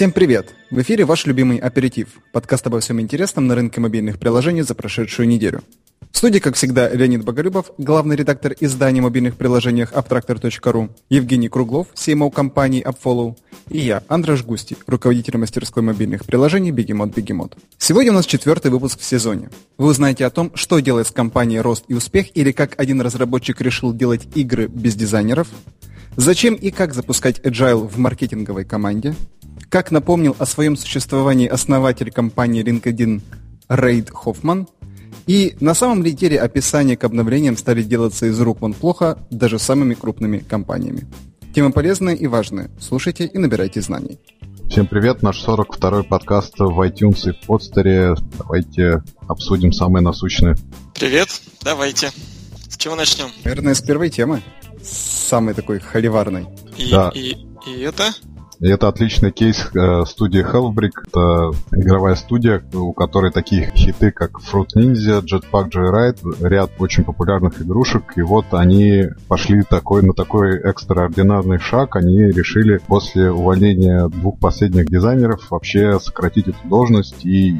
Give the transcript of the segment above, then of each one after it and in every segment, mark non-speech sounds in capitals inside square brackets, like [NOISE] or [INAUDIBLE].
Всем привет! В эфире ваш любимый аперитив, подкаст обо всем интересном на рынке мобильных приложений за прошедшую неделю. В студии, как всегда, Леонид Боголюбов, главный редактор издания мобильных приложениях Abtractor.ru, Евгений Круглов, CMO компании AppFollow, и я, Андраш Густи, руководитель мастерской мобильных приложений Бегемот Бегемот. Сегодня у нас четвертый выпуск в сезоне. Вы узнаете о том, что делает с компанией рост и успех, или как один разработчик решил делать игры без дизайнеров, зачем и как запускать Agile в маркетинговой команде, как напомнил о своем существовании основатель компании LinkedIn Рейд Хоффман – и на самом ли деле описания к обновлениям стали делаться из рук вон плохо даже самыми крупными компаниями? Тема полезная и важная. Слушайте и набирайте знаний. Всем привет, наш 42-й подкаст в iTunes и в подстере. Давайте обсудим самые насущные. Привет, давайте. С чего начнем? Наверное, с первой темы. Самой такой холиварной. И, да. и, и это? И это отличный кейс э, студии Hellbrick. Это игровая студия, у которой такие хиты, как Fruit Ninja, Jetpack Joyride, ряд очень популярных игрушек. И вот они пошли такой, на такой экстраординарный шаг. Они решили после увольнения двух последних дизайнеров вообще сократить эту должность и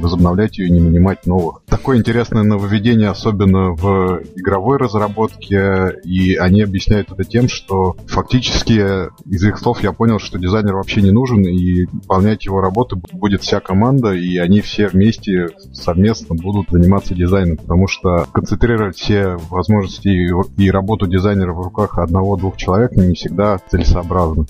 возобновлять ее, не нанимать новых. Такое интересное нововведение, особенно в игровой разработке. И они объясняют это тем, что фактически из их слов я понял, что что дизайнер вообще не нужен, и выполнять его работу будет вся команда, и они все вместе совместно будут заниматься дизайном, потому что концентрировать все возможности и работу дизайнера в руках одного-двух человек не всегда целесообразно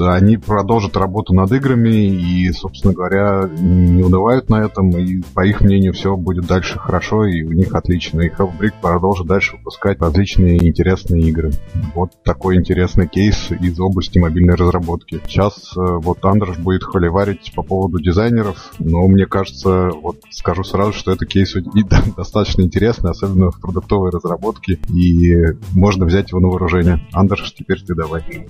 они продолжат работу над играми и, собственно говоря, не унывают на этом, и, по их мнению, все будет дальше хорошо, и у них отлично. И Half-Brick продолжит дальше выпускать различные интересные игры. Вот такой интересный кейс из области мобильной разработки. Сейчас э, вот Андреш будет холиварить по поводу дизайнеров, но мне кажется, вот скажу сразу, что это кейс [LAUGHS] достаточно интересный, особенно в продуктовой разработке, и можно взять его на вооружение. Андреш, теперь ты давай.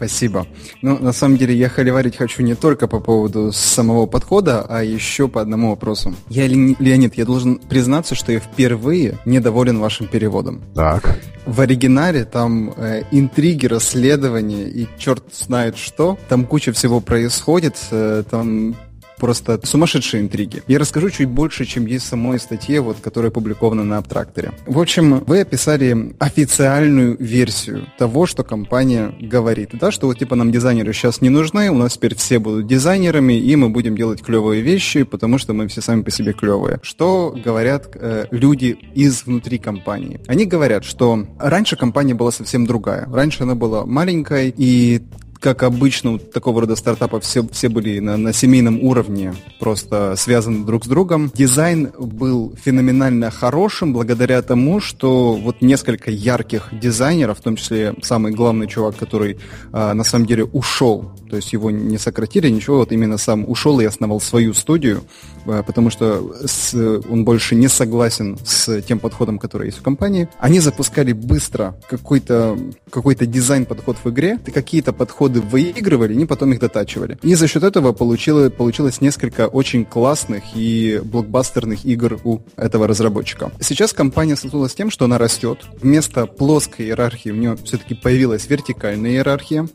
Спасибо. Ну, на самом деле, я холиварить хочу не только по поводу самого подхода, а еще по одному вопросу. Я, Леонид, я должен признаться, что я впервые недоволен вашим переводом. Так. В оригинале там э, интриги, расследования и черт знает что. Там куча всего происходит. Э, там просто сумасшедшие интриги. Я расскажу чуть больше, чем есть в самой статье, вот, которая опубликована на Абтракторе. В общем, вы описали официальную версию того, что компания говорит, да, что вот типа нам дизайнеры сейчас не нужны, у нас теперь все будут дизайнерами, и мы будем делать клевые вещи, потому что мы все сами по себе клевые. Что говорят э, люди из внутри компании? Они говорят, что раньше компания была совсем другая. Раньше она была маленькой, и как обычно, у такого рода стартапов все, все были на, на семейном уровне, просто связаны друг с другом. Дизайн был феноменально хорошим благодаря тому, что вот несколько ярких дизайнеров, в том числе самый главный чувак, который а, на самом деле ушел, то есть его не сократили, ничего, вот именно сам ушел и основал свою студию, а, потому что с, он больше не согласен с тем подходом, который есть в компании. Они запускали быстро какой-то какой дизайн-подход в игре, какие-то подходы выигрывали, они потом их дотачивали. И за счет этого получило, получилось несколько очень классных и блокбастерных игр у этого разработчика. Сейчас компания столкнулась с тем, что она растет. Вместо плоской иерархии у нее все-таки появилась вертикальная иерархия.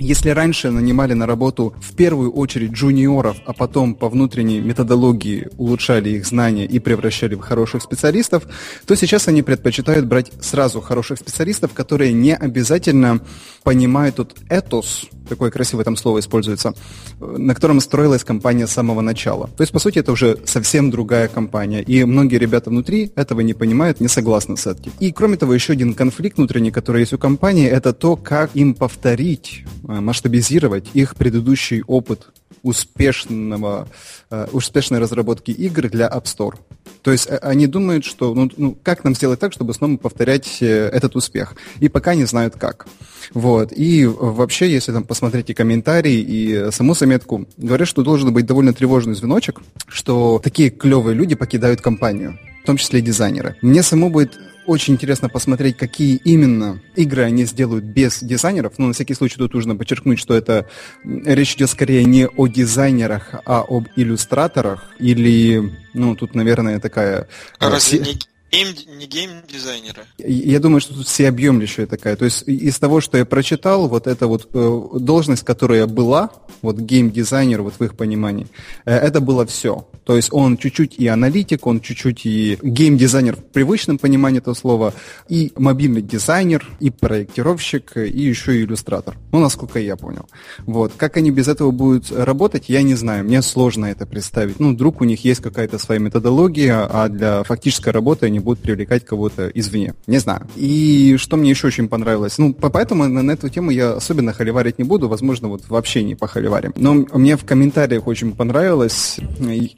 Если раньше нанимали на работу в первую очередь джуниоров, а потом по внутренней методологии улучшали их знания и превращали в хороших специалистов, то сейчас они предпочитают брать сразу хороших специалистов, которые не обязательно понимают тот этос, такое красивое там слово используется, на котором строилась компания с самого начала. То есть, по сути, это уже совсем другая компания. И многие ребята внутри этого не понимают, не согласны с этим. И, кроме того, еще один конфликт внутренний, который есть у компании, это то, как им повторить, э, масштабизировать их предыдущий опыт успешного, э, успешной разработки игр для App Store. То есть э, они думают, что ну, ну, как нам сделать так, чтобы снова повторять э, этот успех. И пока не знают как. Вот. И вообще, если там посмотреть и комментарии, и саму заметку, говорят, что должен быть довольно тревожный звоночек, что такие клевые люди покидают компанию, в том числе дизайнеры. Мне самому будет очень интересно посмотреть, какие именно игры они сделают без дизайнеров. Но на всякий случай тут нужно подчеркнуть, что это речь идет скорее не о дизайнерах, а об иллюстраторах. Или, ну, тут, наверное, такая... А разве не гейм, не гейм-дизайнеры. Я думаю, что тут всеобъемлющая такая. То есть из того, что я прочитал, вот эта вот э, должность, которая была, вот гейм-дизайнер, вот в их понимании, э, это было все. То есть он чуть-чуть и аналитик, он чуть-чуть и гейм-дизайнер в привычном понимании этого слова, и мобильный дизайнер, и проектировщик, и еще и иллюстратор. Ну, насколько я понял. Вот. Как они без этого будут работать, я не знаю. Мне сложно это представить. Ну, вдруг у них есть какая-то своя методология, а для фактической работы они будут привлекать кого-то извне. Не знаю. И что мне еще очень понравилось, ну, поэтому на, на эту тему я особенно холиварить не буду, возможно, вот вообще не похоливарим. Но мне в комментариях очень понравилось,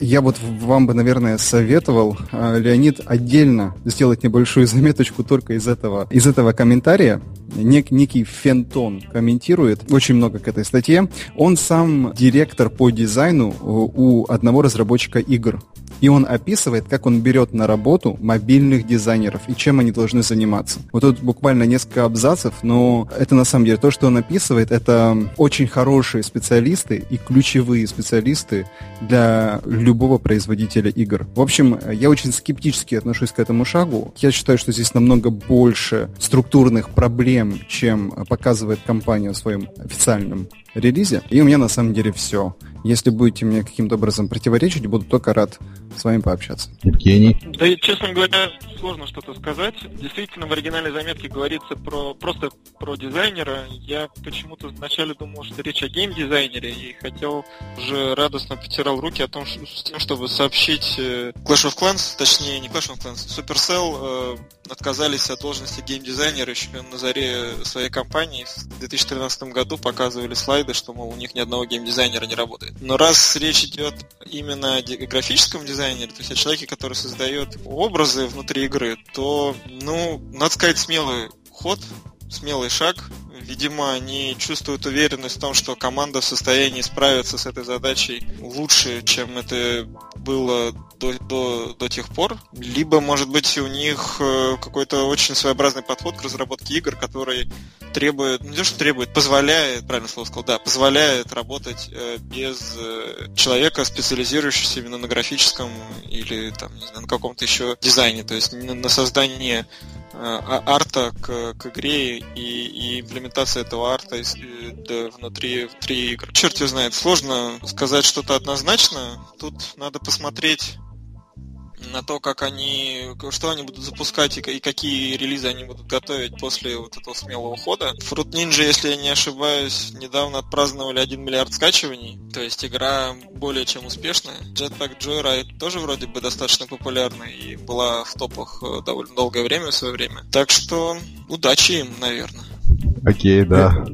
я вот вам бы, наверное, советовал, а, Леонид, отдельно сделать небольшую заметочку только из этого, из этого комментария, нек, некий Фентон комментирует очень много к этой статье. Он сам директор по дизайну у одного разработчика игр. И он описывает, как он берет на работу мобильных дизайнеров и чем они должны заниматься. Вот тут буквально несколько абзацев, но это на самом деле то, что он описывает, это очень хорошие специалисты и ключевые специалисты для любого производителя игр. В общем, я очень скептически отношусь к этому шагу. Я считаю, что здесь намного больше структурных проблем, чем показывает компания в своем официальном релизе. И у меня на самом деле все. Если будете мне каким-то образом противоречить, буду только рад с вами пообщаться. Евгений? Да, честно говоря, сложно что-то сказать. Действительно, в оригинальной заметке говорится про просто про дизайнера. Я почему-то вначале думал, что речь о геймдизайнере, и хотел уже радостно потирал руки о том, что, с тем, чтобы сообщить э, Clash of Clans, точнее, не Clash of Clans, Supercell э, отказались от должности геймдизайнера еще на заре своей компании. В 2013 году показывали слайды, что, мол, у них ни одного геймдизайнера не работает. Но раз речь идет именно о графическом дизайнере, то есть о человеке, который создает образы внутри игры, то, ну, надо сказать, смелый ход, смелый шаг. Видимо, они чувствуют уверенность в том, что команда в состоянии справиться с этой задачей лучше, чем это было до, до, до тех пор. Либо, может быть, у них э, какой-то очень своеобразный подход к разработке игр, который требует, не то что требует, позволяет, правильно слово сказал, да, позволяет работать э, без э, человека, специализирующегося именно на графическом или там, не знаю, на каком-то еще дизайне, то есть на, создании арта к, к игре и, и имплементация этого арта из, да, внутри, внутри игр. Черт его знает, сложно сказать что-то однозначно. Тут надо посмотреть на то, как они, что они будут запускать и, и какие релизы они будут готовить после вот этого смелого хода. Fruit Ninja, если я не ошибаюсь, недавно отпраздновали 1 миллиард скачиваний, то есть игра более чем успешная. Jetpack Joyride тоже вроде бы достаточно популярна и была в топах э, довольно долгое время в свое время. Так что удачи им, наверное. Окей, да.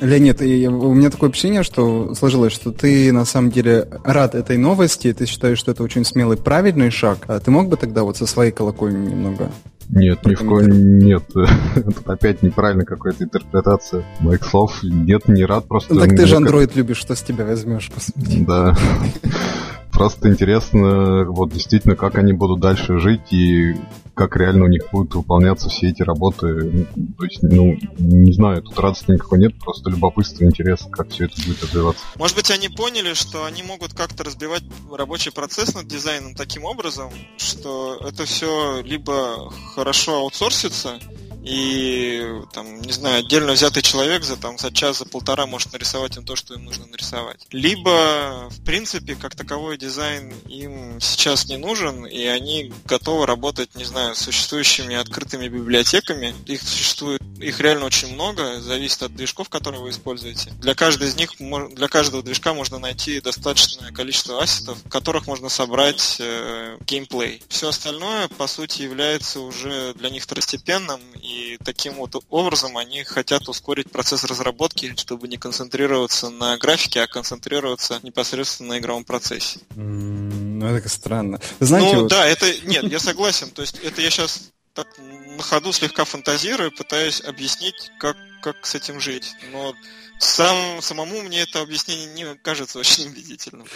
Леонид, у меня такое ощущение, что сложилось, что ты на самом деле рад этой новости, ты считаешь, что это очень смелый, правильный шаг. А ты мог бы тогда вот со своей колокольни немного нет, ни в коем нет. [LAUGHS] Тут опять неправильно какая-то интерпретация моих слов. Нет, не рад просто. Ну, так ты же андроид любишь, что с тебя возьмешь, господи. Да. [LAUGHS] Просто интересно, вот действительно, как они будут дальше жить и как реально у них будут выполняться все эти работы. То есть, ну, не знаю, тут радости никакой нет, просто любопытство, интерес, как все это будет развиваться. Может быть, они поняли, что они могут как-то разбивать рабочий процесс над дизайном таким образом, что это все либо хорошо аутсорсится, и там, не знаю, отдельно взятый человек за там за час, за полтора может нарисовать им то, что им нужно нарисовать. Либо, в принципе, как таковой дизайн им сейчас не нужен, и они готовы работать, не знаю, с существующими открытыми библиотеками. Их существует, их реально очень много, зависит от движков, которые вы используете. Для каждой из них, для каждого движка можно найти достаточное количество ассетов, в которых можно собрать э, геймплей. Все остальное, по сути, является уже для них второстепенным, и и таким вот образом они хотят ускорить процесс разработки, чтобы не концентрироваться на графике, а концентрироваться непосредственно на игровом процессе. ну, это странно. Знаете, ну, вот... да, это... Нет, я согласен. То есть это я сейчас так на ходу слегка фантазирую, пытаюсь объяснить, как как с этим жить. Но сам, самому мне это объяснение не кажется очень убедительным.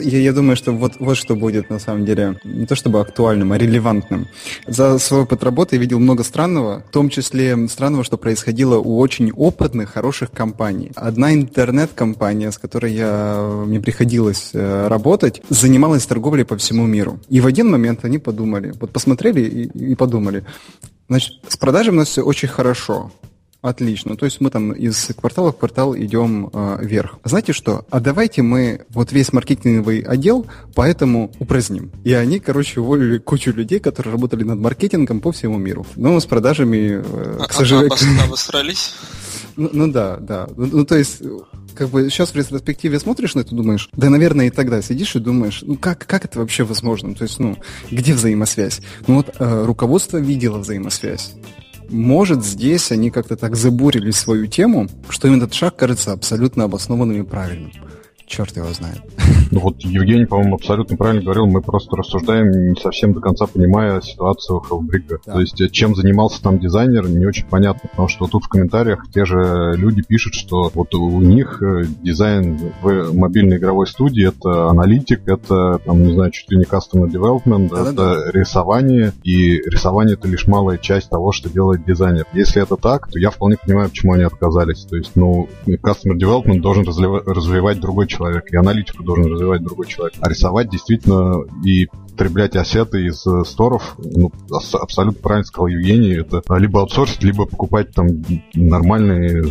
Я, я думаю, что вот, вот что будет на самом деле не то чтобы актуальным, а релевантным. За свой опыт работы я видел много странного, в том числе странного, что происходило у очень опытных, хороших компаний. Одна интернет-компания, с которой я, мне приходилось э, работать, занималась торговлей по всему миру. И в один момент они подумали, вот посмотрели и, и подумали, значит, с продажами у нас все очень хорошо. Отлично. То есть мы там из квартала в квартал идем э, вверх. Знаете что? А давайте мы вот весь маркетинговый отдел поэтому упраздним. И они, короче, уволили кучу людей, которые работали над маркетингом по всему миру. Но с продажами, э, к сожалению... А, обосрались? [LAUGHS] Ну, ну да, да. Ну, ну, то есть как бы сейчас в ретроспективе смотришь на это, думаешь, да, наверное, и тогда сидишь и думаешь, ну как, как это вообще возможно? То есть, ну, где взаимосвязь? Ну вот э, руководство видело взаимосвязь. Может, здесь они как-то так забурили свою тему, что им этот шаг кажется абсолютно обоснованным и правильным. Черт его знает. Ну вот Евгений, по-моему, абсолютно правильно говорил, мы просто рассуждаем, не совсем до конца понимая ситуацию Хеллбрига. Да. То есть э, чем занимался там дизайнер, не очень понятно, потому что тут в комментариях те же люди пишут, что вот у них э, дизайн в мобильной игровой студии это аналитик, это, там, не знаю, чуть ли не customer development, да, это да. рисование, и рисование это лишь малая часть того, что делает дизайнер. Если это так, то я вполне понимаю, почему они отказались. То есть, ну, customer development должен развивать другой человек человек, и аналитику должен развивать другой человек. А рисовать действительно и потреблять ассеты из э, сторов, ну, абсолютно правильно сказал Евгений, это либо аутсорсить, либо покупать там нормальные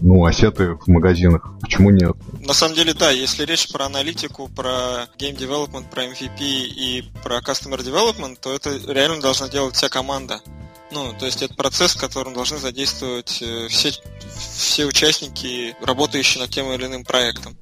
ну, ассеты в магазинах. Почему нет? На самом деле, да, если речь про аналитику, про game development, про MVP и про customer development, то это реально должна делать вся команда. Ну, то есть это процесс, в котором должны задействовать э, все, все участники, работающие над тем или иным проектом.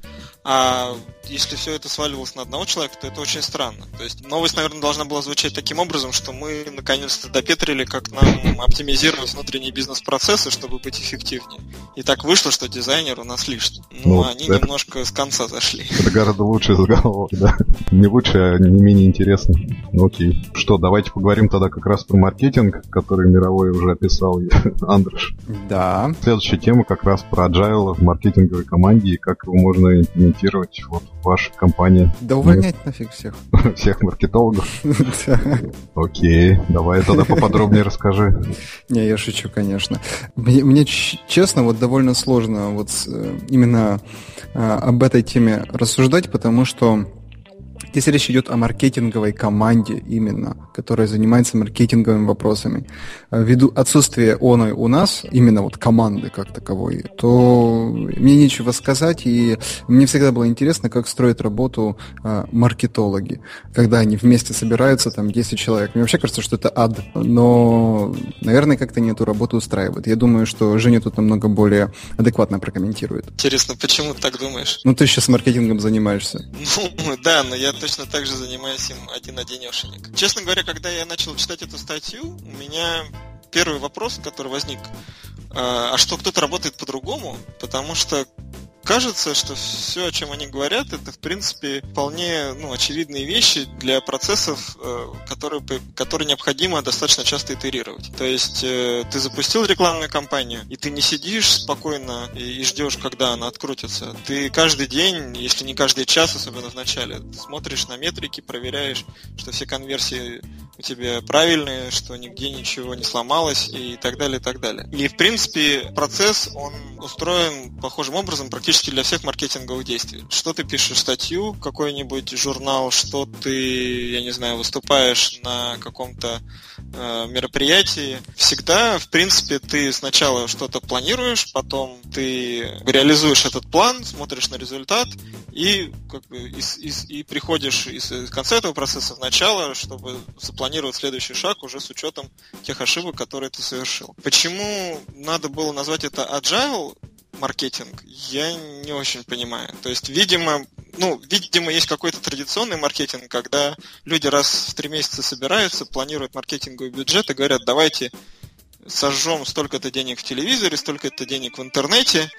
А если все это сваливалось на одного человека, то это очень странно. То есть новость, наверное, должна была звучать таким образом, что мы наконец-то допетрили, как нам оптимизировать внутренние бизнес-процессы, чтобы быть эффективнее. И так вышло, что дизайнер у нас лишний. Ну, ну они это... немножко с конца зашли. [LAUGHS] Это гораздо лучше заголовок, да. Не лучше, а не менее интересно. Ну окей. Что, давайте поговорим тогда как раз про маркетинг, который мировой уже описал [LAUGHS] Андреш. Да. Следующая тема как раз про agile в маркетинговой команде и как его можно имплементировать вот в вашей компании. Да увольнять нафиг всех. [LAUGHS] Всех маркетологов? [LAUGHS] Окей, давай тогда поподробнее расскажи. Не, я шучу, конечно. Мне, честно, вот довольно сложно вот э, именно а, об этой теме рассуждать, потому что Здесь речь идет о маркетинговой команде именно, которая занимается маркетинговыми вопросами. Э, ввиду отсутствия оной у нас, именно вот команды как таковой, то мне нечего сказать, и мне всегда было интересно, как строят работу э, маркетологи, когда они вместе собираются, там 10 человек. Мне вообще кажется, что это ад, но, наверное, как-то не эту работу устраивает. Я думаю, что Женя тут намного более адекватно прокомментирует. Интересно, почему ты так думаешь? Ну, ты сейчас маркетингом занимаешься. Ну, да, но я точно так же занимаюсь им один-одинешенек. Честно говоря, когда я начал читать эту статью, у меня первый вопрос, который возник, а, а что кто-то работает по-другому? Потому что кажется, что все, о чем они говорят, это, в принципе, вполне ну, очевидные вещи для процессов, э, которые, которые необходимо достаточно часто итерировать. То есть э, ты запустил рекламную кампанию, и ты не сидишь спокойно и, и ждешь, когда она открутится. Ты каждый день, если не каждый час, особенно в начале, смотришь на метрики, проверяешь, что все конверсии у тебя правильные, что нигде ничего не сломалось и так далее, и так далее. И, в принципе, процесс, он устроен похожим образом практически для всех маркетинговых действий. Что ты пишешь статью, какой-нибудь журнал, что ты, я не знаю, выступаешь на каком-то э, мероприятии. Всегда, в принципе, ты сначала что-то планируешь, потом ты реализуешь этот план, смотришь на результат и, как бы, из, из, и приходишь из, из конца этого процесса в начало, чтобы запланировать следующий шаг уже с учетом тех ошибок, которые ты совершил. Почему надо было назвать это agile? маркетинг, я не очень понимаю. То есть, видимо, ну, видимо, есть какой-то традиционный маркетинг, когда люди раз в три месяца собираются, планируют маркетинговый бюджет и говорят, давайте сожжем столько-то денег в телевизоре, столько-то денег в интернете,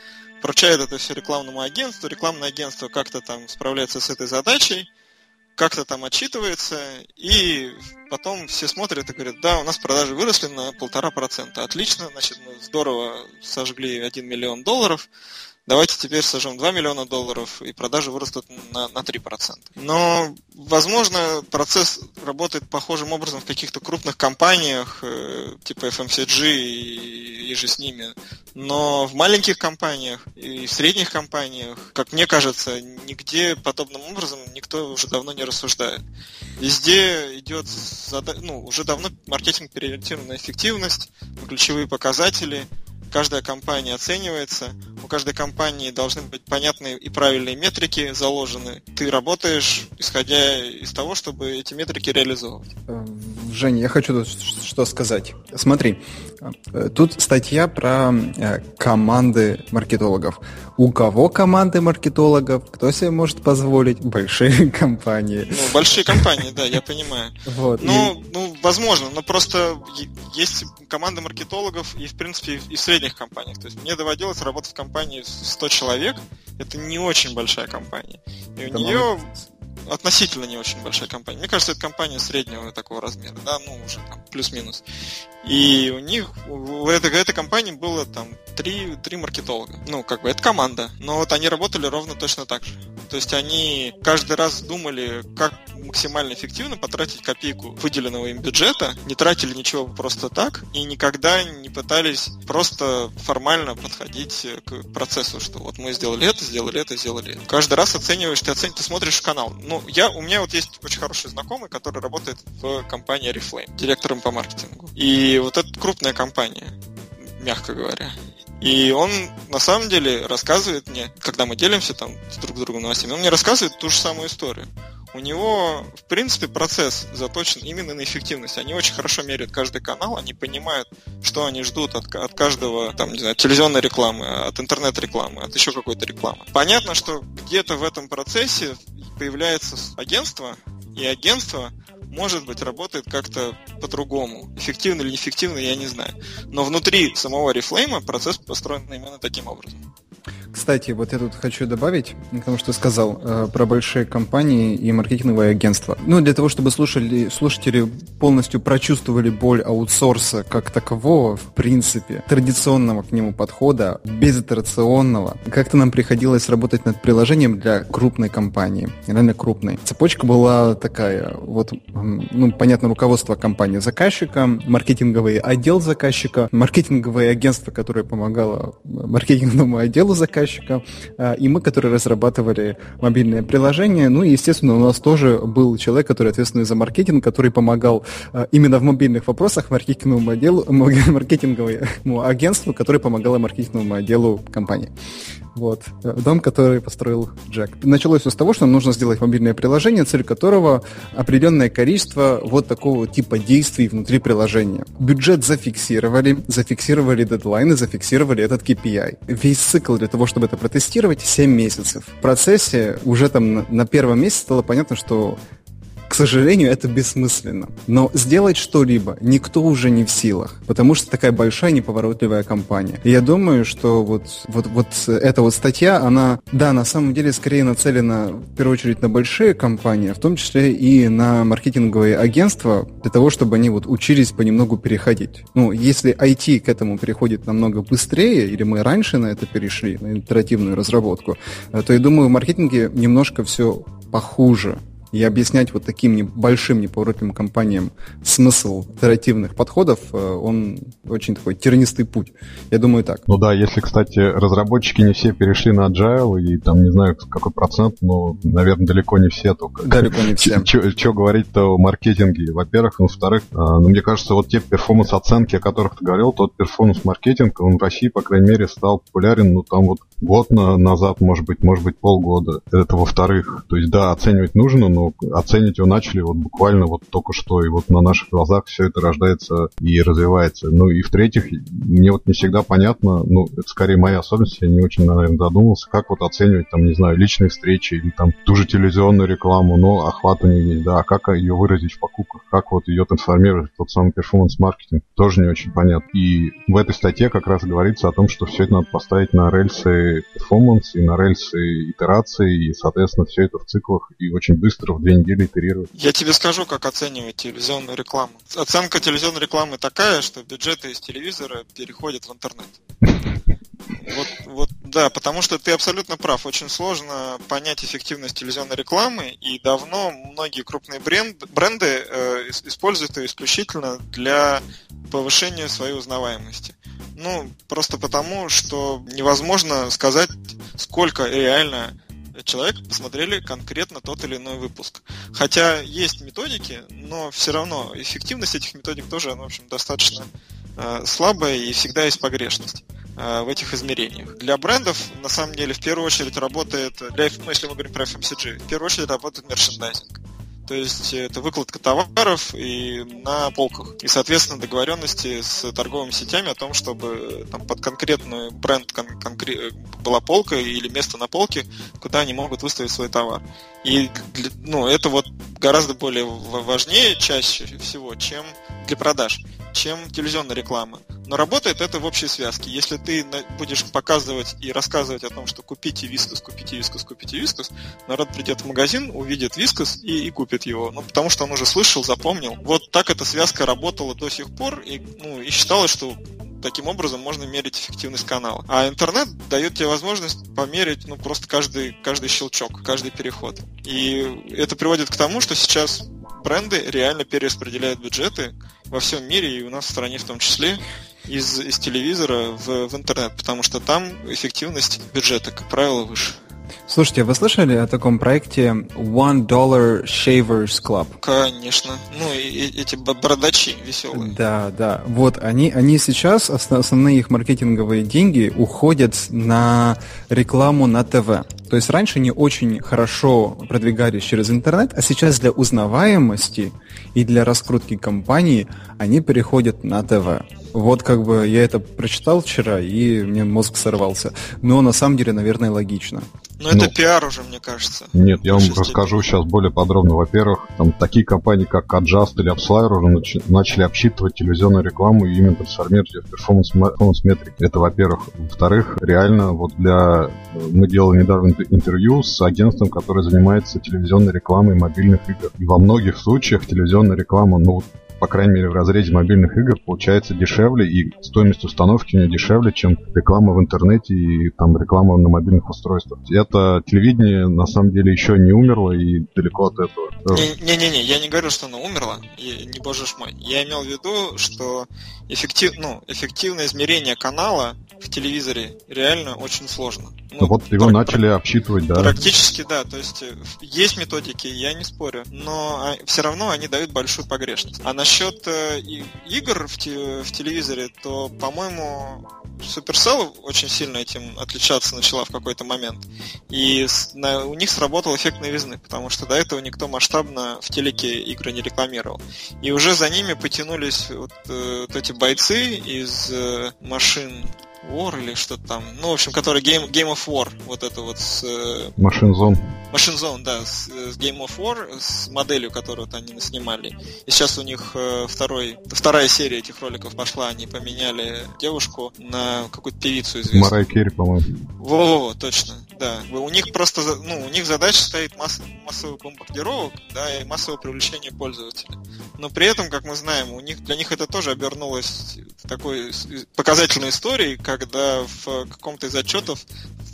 поручают это все рекламному агентству, рекламное агентство как-то там справляется с этой задачей, как-то там отчитывается, и потом все смотрят и говорят, да, у нас продажи выросли на полтора процента. Отлично, значит, мы здорово сожгли 1 миллион долларов, давайте теперь сожжем 2 миллиона долларов, и продажи вырастут на, на 3%. Но, возможно, процесс работает похожим образом в каких-то крупных компаниях, э, типа FMCG и, и же с ними. Но в маленьких компаниях и в средних компаниях, как мне кажется, нигде подобным образом никто уже давно не рассуждает. Везде идет ну, уже давно маркетинг переориентирован на эффективность, на ключевые показатели – каждая компания оценивается, у каждой компании должны быть понятные и правильные метрики заложены. Ты работаешь, исходя из того, чтобы эти метрики реализовывать. Э, Женя, я хочу что сказать. Смотри, э, тут статья про э, команды маркетологов. У кого команды маркетологов? Кто себе может позволить? Большие [LAUGHS] компании. Ну, большие компании, да, я понимаю. Вот. Ну, и... ну, возможно, но просто есть команды маркетологов и, в принципе, и в средних компаниях. То есть мне доводилось работать в компании 100 человек. Это не очень большая компания. И у нее относительно не очень большая компания. Мне кажется, это компания среднего такого размера, да, ну, уже там плюс-минус. И у них, у этой, этой компании было там три, три маркетолога. Ну, как бы, это команда. Но вот они работали ровно точно так же. То есть они каждый раз думали, как максимально эффективно потратить копейку выделенного им бюджета, не тратили ничего просто так и никогда не пытались просто формально подходить к процессу, что вот мы сделали это, сделали это, сделали это. Каждый раз оцениваешь, ты оцениваешь, ты смотришь канал. Ну, я, у меня вот есть очень хороший знакомый, который работает в компании Reflame, директором по маркетингу. И вот это крупная компания, мягко говоря. И он на самом деле рассказывает мне, когда мы делимся там друг с другом новостями, он мне рассказывает ту же самую историю. У него, в принципе, процесс заточен именно на эффективность. Они очень хорошо меряют каждый канал, они понимают, что они ждут от, от каждого, там, не знаю, телевизионной рекламы, от интернет-рекламы, от еще какой-то рекламы. Понятно, что где-то в этом процессе появляется агентство, и агентство может быть, работает как-то по-другому. Эффективно или неэффективно, я не знаю. Но внутри самого Reflame процесс построен именно таким образом. Кстати, вот я тут хочу добавить к тому, что сказал э, про большие компании и маркетинговые агентства. Ну, для того, чтобы слушали, слушатели полностью прочувствовали боль аутсорса как такового, в принципе, традиционного к нему подхода, безитерационного. Как-то нам приходилось работать над приложением для крупной компании, реально крупной. Цепочка была такая, вот, ну, понятно, руководство компании заказчика, маркетинговый отдел заказчика, маркетинговое агентство, которое помогало маркетинговому отделу заказчика, а, и мы, которые разрабатывали мобильное приложение. Ну и, естественно, у нас тоже был человек, который ответственный за маркетинг, который помогал а, именно в мобильных вопросах маркетинговому отделу, [LAUGHS] маркетинговому агентству, которое помогало маркетинговому отделу компании. Вот. Дом, который построил Джек. Началось все с того, что нужно сделать мобильное приложение, цель которого определенное количество вот такого типа действий внутри приложения. Бюджет зафиксировали, зафиксировали дедлайны, зафиксировали этот KPI. Весь цикл для того, чтобы это протестировать, 7 месяцев. В процессе уже там на первом месяце стало понятно, что к сожалению, это бессмысленно. Но сделать что-либо никто уже не в силах, потому что такая большая неповоротливая компания. И я думаю, что вот, вот, вот эта вот статья, она, да, на самом деле скорее нацелена в первую очередь на большие компании, в том числе и на маркетинговые агентства, для того, чтобы они вот учились понемногу переходить. Ну, если IT к этому переходит намного быстрее, или мы раньше на это перешли, на интерактивную разработку, э, то я думаю, в маркетинге немножко все похуже. И объяснять вот таким небольшим неповоротливым компаниям смысл итеративных подходов, э, он очень такой тернистый путь. Я думаю так. Ну да, если, кстати, разработчики не все перешли на Agile, и там не знаю какой процент, но, наверное, далеко не все только. Далеко не все. [LAUGHS] Что говорить-то о маркетинге, во-первых. Во-вторых, а, ну, мне кажется, вот те перформанс-оценки, о которых ты говорил, тот перформанс-маркетинг, он в России, по крайней мере, стал популярен, ну, там вот год назад, может быть, может быть, полгода. Это во-вторых. То есть, да, оценивать нужно, но оценить его начали вот буквально вот только что, и вот на наших глазах все это рождается и развивается. Ну и в-третьих, мне вот не всегда понятно, ну, это скорее моя особенность, я не очень, наверное, задумывался, как вот оценивать, там, не знаю, личные встречи или там ту же телевизионную рекламу, но охват у нее есть, да, а как ее выразить в покупках, как вот ее трансформировать тот самый performance-маркетинг, тоже не очень понятно. И в этой статье как раз говорится о том, что все это надо поставить на рельсы performance и на рельсы итерации, и, соответственно, все это в циклах и очень быстро в две недели итерировать. Я тебе скажу, как оценивать телевизионную рекламу. Оценка телевизионной рекламы такая, что бюджеты из телевизора переходят в интернет. Вот, вот, да, потому что ты абсолютно прав. Очень сложно понять эффективность телевизионной рекламы, и давно многие крупные бренд, бренды э, используют ее исключительно для повышения своей узнаваемости. Ну, просто потому, что невозможно сказать, сколько реально человек посмотрели конкретно тот или иной выпуск. Хотя есть методики, но все равно эффективность этих методик тоже, в общем, достаточно э, слабая и всегда есть погрешность. Э, в этих измерениях. Для брендов, на самом деле, в первую очередь работает, для, ну, если мы говорим про FMCG, в первую очередь работает мерчендайзинг. То есть это выкладка товаров и на полках. И, соответственно, договоренности с торговыми сетями о том, чтобы там, под конкретный бренд кон- конкре- была полка или место на полке, куда они могут выставить свой товар. И ну, это вот гораздо более важнее чаще всего, чем для продаж, чем телевизионная реклама. Но работает это в общей связке. Если ты будешь показывать и рассказывать о том, что купите вискус, купите вискус, купите вискус, народ придет в магазин, увидит вискус и, и купит его. Ну, потому что он уже слышал, запомнил. Вот так эта связка работала до сих пор, и, ну, и считалось, что таким образом можно мерить эффективность канала. А интернет дает тебе возможность померить ну, просто каждый, каждый щелчок, каждый переход. И это приводит к тому, что сейчас бренды реально перераспределяют бюджеты во всем мире и у нас в стране в том числе из, из телевизора в, в интернет, потому что там эффективность бюджета, как правило, выше. Слушайте, вы слышали о таком проекте One Dollar Shavers Club? Конечно. Ну, и, и эти бородачи веселые. Да, да. Вот, они, они сейчас, основные их маркетинговые деньги уходят на рекламу на ТВ. То есть раньше они очень хорошо продвигались через интернет, а сейчас для узнаваемости и для раскрутки компании они переходят на ТВ. Вот как бы я это прочитал вчера, и мне мозг взорвался. Но на самом деле, наверное, логично. Но ну, это пиар уже, мне кажется. Нет, я вам степени. расскажу сейчас более подробно. Во-первых, там такие компании, как Adjust или AppsFlyer уже нач- начали обсчитывать телевизионную рекламу и именно трансформировать ее в performance, performance метрик. Это, во-первых. Во-вторых, реально, вот для... Мы делали недавно интервью с агентством, которое занимается телевизионной рекламой мобильных игр. И во многих случаях телевизионная реклама, ну, по крайней мере, в разрезе мобильных игр получается дешевле, и стоимость установки у нее дешевле, чем реклама в интернете и там реклама на мобильных устройствах. Это телевидение на самом деле еще не умерло и далеко от этого. Не-не-не, я не говорю, что оно умерло, и, не боже ж мой. Я имел в виду, что эффектив, ну, эффективное измерение канала в телевизоре реально очень сложно. Ну, вот его начали обсчитывать, да. Практически, да. То есть э, есть методики, я не спорю, но а, все равно они дают большую погрешность. А насчет э, игр в, те, в телевизоре, то, по-моему, Supercell очень сильно этим отличаться начала в какой-то момент. И на, у них сработал эффект новизны, потому что до этого никто масштабно в телеке игры не рекламировал. И уже за ними потянулись вот, э, вот эти бойцы из машин War или что-то там. Ну, в общем, который Game, Game of War, вот это вот с... Э, Machine Zone. Machine Zone, да, с, с Game of War, с моделью, которую они снимали. И сейчас у них э, второй, вторая серия этих роликов пошла, они поменяли девушку на какую-то певицу известную. Марай Керри, по-моему. Во-во-во, точно, да. У них просто, ну, у них задача стоит масс, массовых бомбардировок, да, и массовое привлечение пользователя. Но при этом, как мы знаем, у них, для них это тоже обернулось такой показательной историей, когда в каком-то из отчетов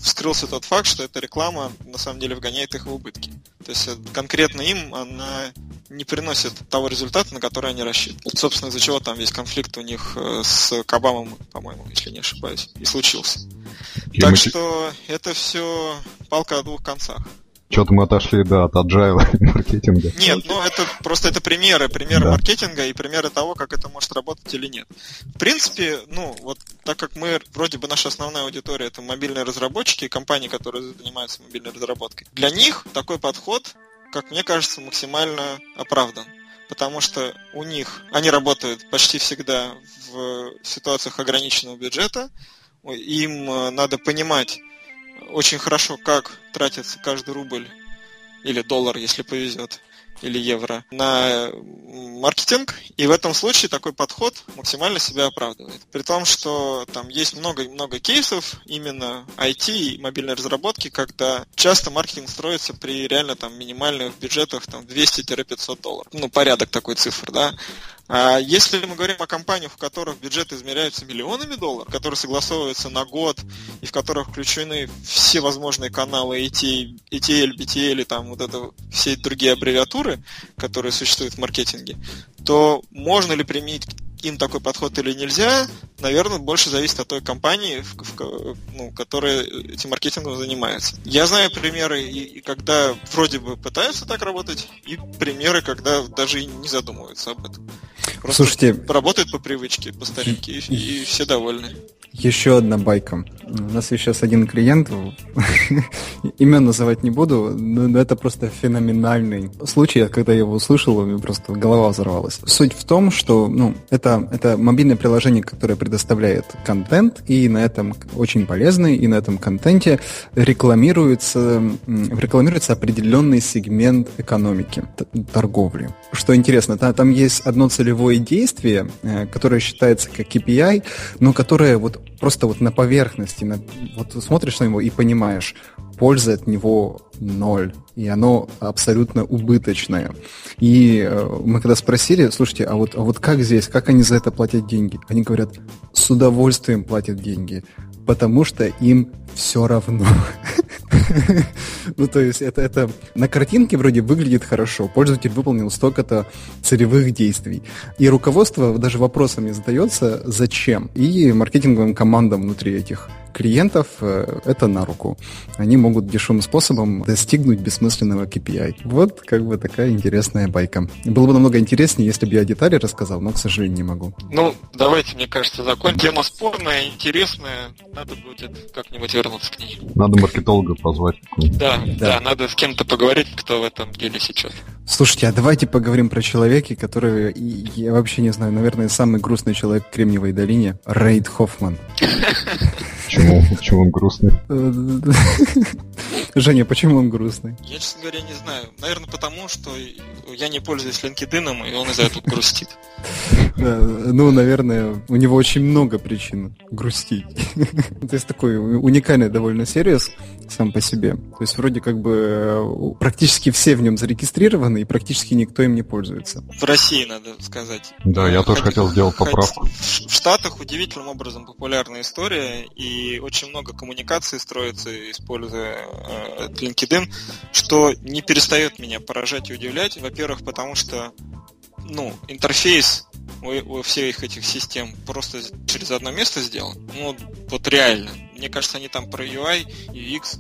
вскрылся тот факт, что эта реклама на самом деле вгоняет их в убытки. То есть э, конкретно им она не приносит того результата, на который они рассчитывают. Собственно, из-за чего там весь конфликт у них э, с Кабамом, по-моему, если не ошибаюсь, и случился. И так мы... что это все палка о двух концах. Что-то мы отошли, да, от agile [LAUGHS] маркетинга. Нет, ну это просто это примеры, примеры да. маркетинга и примеры того, как это может работать или нет. В принципе, ну, вот так как мы, вроде бы наша основная аудитория это мобильные разработчики, компании, которые занимаются мобильной разработкой, для них такой подход, как мне кажется, максимально оправдан. Потому что у них, они работают почти всегда в ситуациях ограниченного бюджета, им э, надо понимать, очень хорошо, как тратится каждый рубль или доллар, если повезет, или евро на маркетинг, и в этом случае такой подход максимально себя оправдывает. При том, что там есть много-много кейсов именно IT и мобильной разработки, когда часто маркетинг строится при реально там минимальных бюджетах там 200-500 долларов. Ну, порядок такой цифр, да. А если мы говорим о компаниях, в которых бюджет измеряется миллионами долларов, которые согласовываются на год и в которых включены все возможные каналы ETL, BTL и там вот это все другие аббревиатуры, которые существуют в маркетинге, то можно ли применить им такой подход или нельзя, наверное, больше зависит от той компании, в, в, ну, которая этим маркетингом занимается. Я знаю примеры, и, и когда вроде бы пытаются так работать, и примеры, когда даже и не задумываются об этом. Просто Слушайте, работают по привычке, по старинке, и, и все довольны. Еще одна байка. У нас есть сейчас один клиент, [LAUGHS] имен называть не буду, но это просто феноменальный случай, когда я его услышал, у меня просто голова взорвалась. Суть в том, что ну, это, это мобильное приложение, которое предоставляет контент, и на этом очень полезный, и на этом контенте рекламируется, рекламируется определенный сегмент экономики, торговли. Что интересно, там есть одно целевое действие, э, которое считается как KPI, но которое вот просто вот на поверхности, на, вот смотришь на него и понимаешь, польза от него ноль, и оно абсолютно убыточное. И э, мы когда спросили, слушайте, а вот, а вот как здесь, как они за это платят деньги? Они говорят, с удовольствием платят деньги, потому что им все равно. [LAUGHS] [LAUGHS] Ну, то есть это, это на картинке вроде выглядит хорошо. Пользователь выполнил столько-то целевых действий. И руководство даже вопросами задается, зачем. И маркетинговым командам внутри этих клиентов э, это на руку. Они могут дешевым способом достигнуть бессмысленного KPI. Вот как бы такая интересная байка. Было бы намного интереснее, если бы я детали рассказал, но, к сожалению, не могу. Ну, давайте, мне кажется, закончим. Тема спорная, интересная. Надо будет как-нибудь вернуться к ней. Надо маркетолога позвать. Да, да, да, надо с кем-то поговорить, кто в этом деле сейчас. Слушайте, а давайте поговорим про человека, который, я вообще не знаю, наверное, самый грустный человек в Кремниевой долине, Рейд Хоффман. [LAUGHS] Почему? Почему он грустный? [LAUGHS] Женя, почему он грустный? Я, честно говоря, не знаю. Наверное, потому что я не пользуюсь LinkedIn, и он из-за этого грустит. Ну, наверное, у него очень много причин грустить. То есть такой уникальный довольно сервис сам по себе. То есть вроде как бы э, практически все в нем зарегистрированы, и практически никто им не пользуется. В России, надо сказать. Да, я тоже хотел сделать поправку. В Штатах удивительным образом популярная история, и очень много коммуникаций строится, используя LinkedIn, что не перестает меня поражать и удивлять. Во-первых, потому что ну, интерфейс у, у всех этих систем просто через одно место сделан. Ну, вот реально. Мне кажется, они там про UI, UX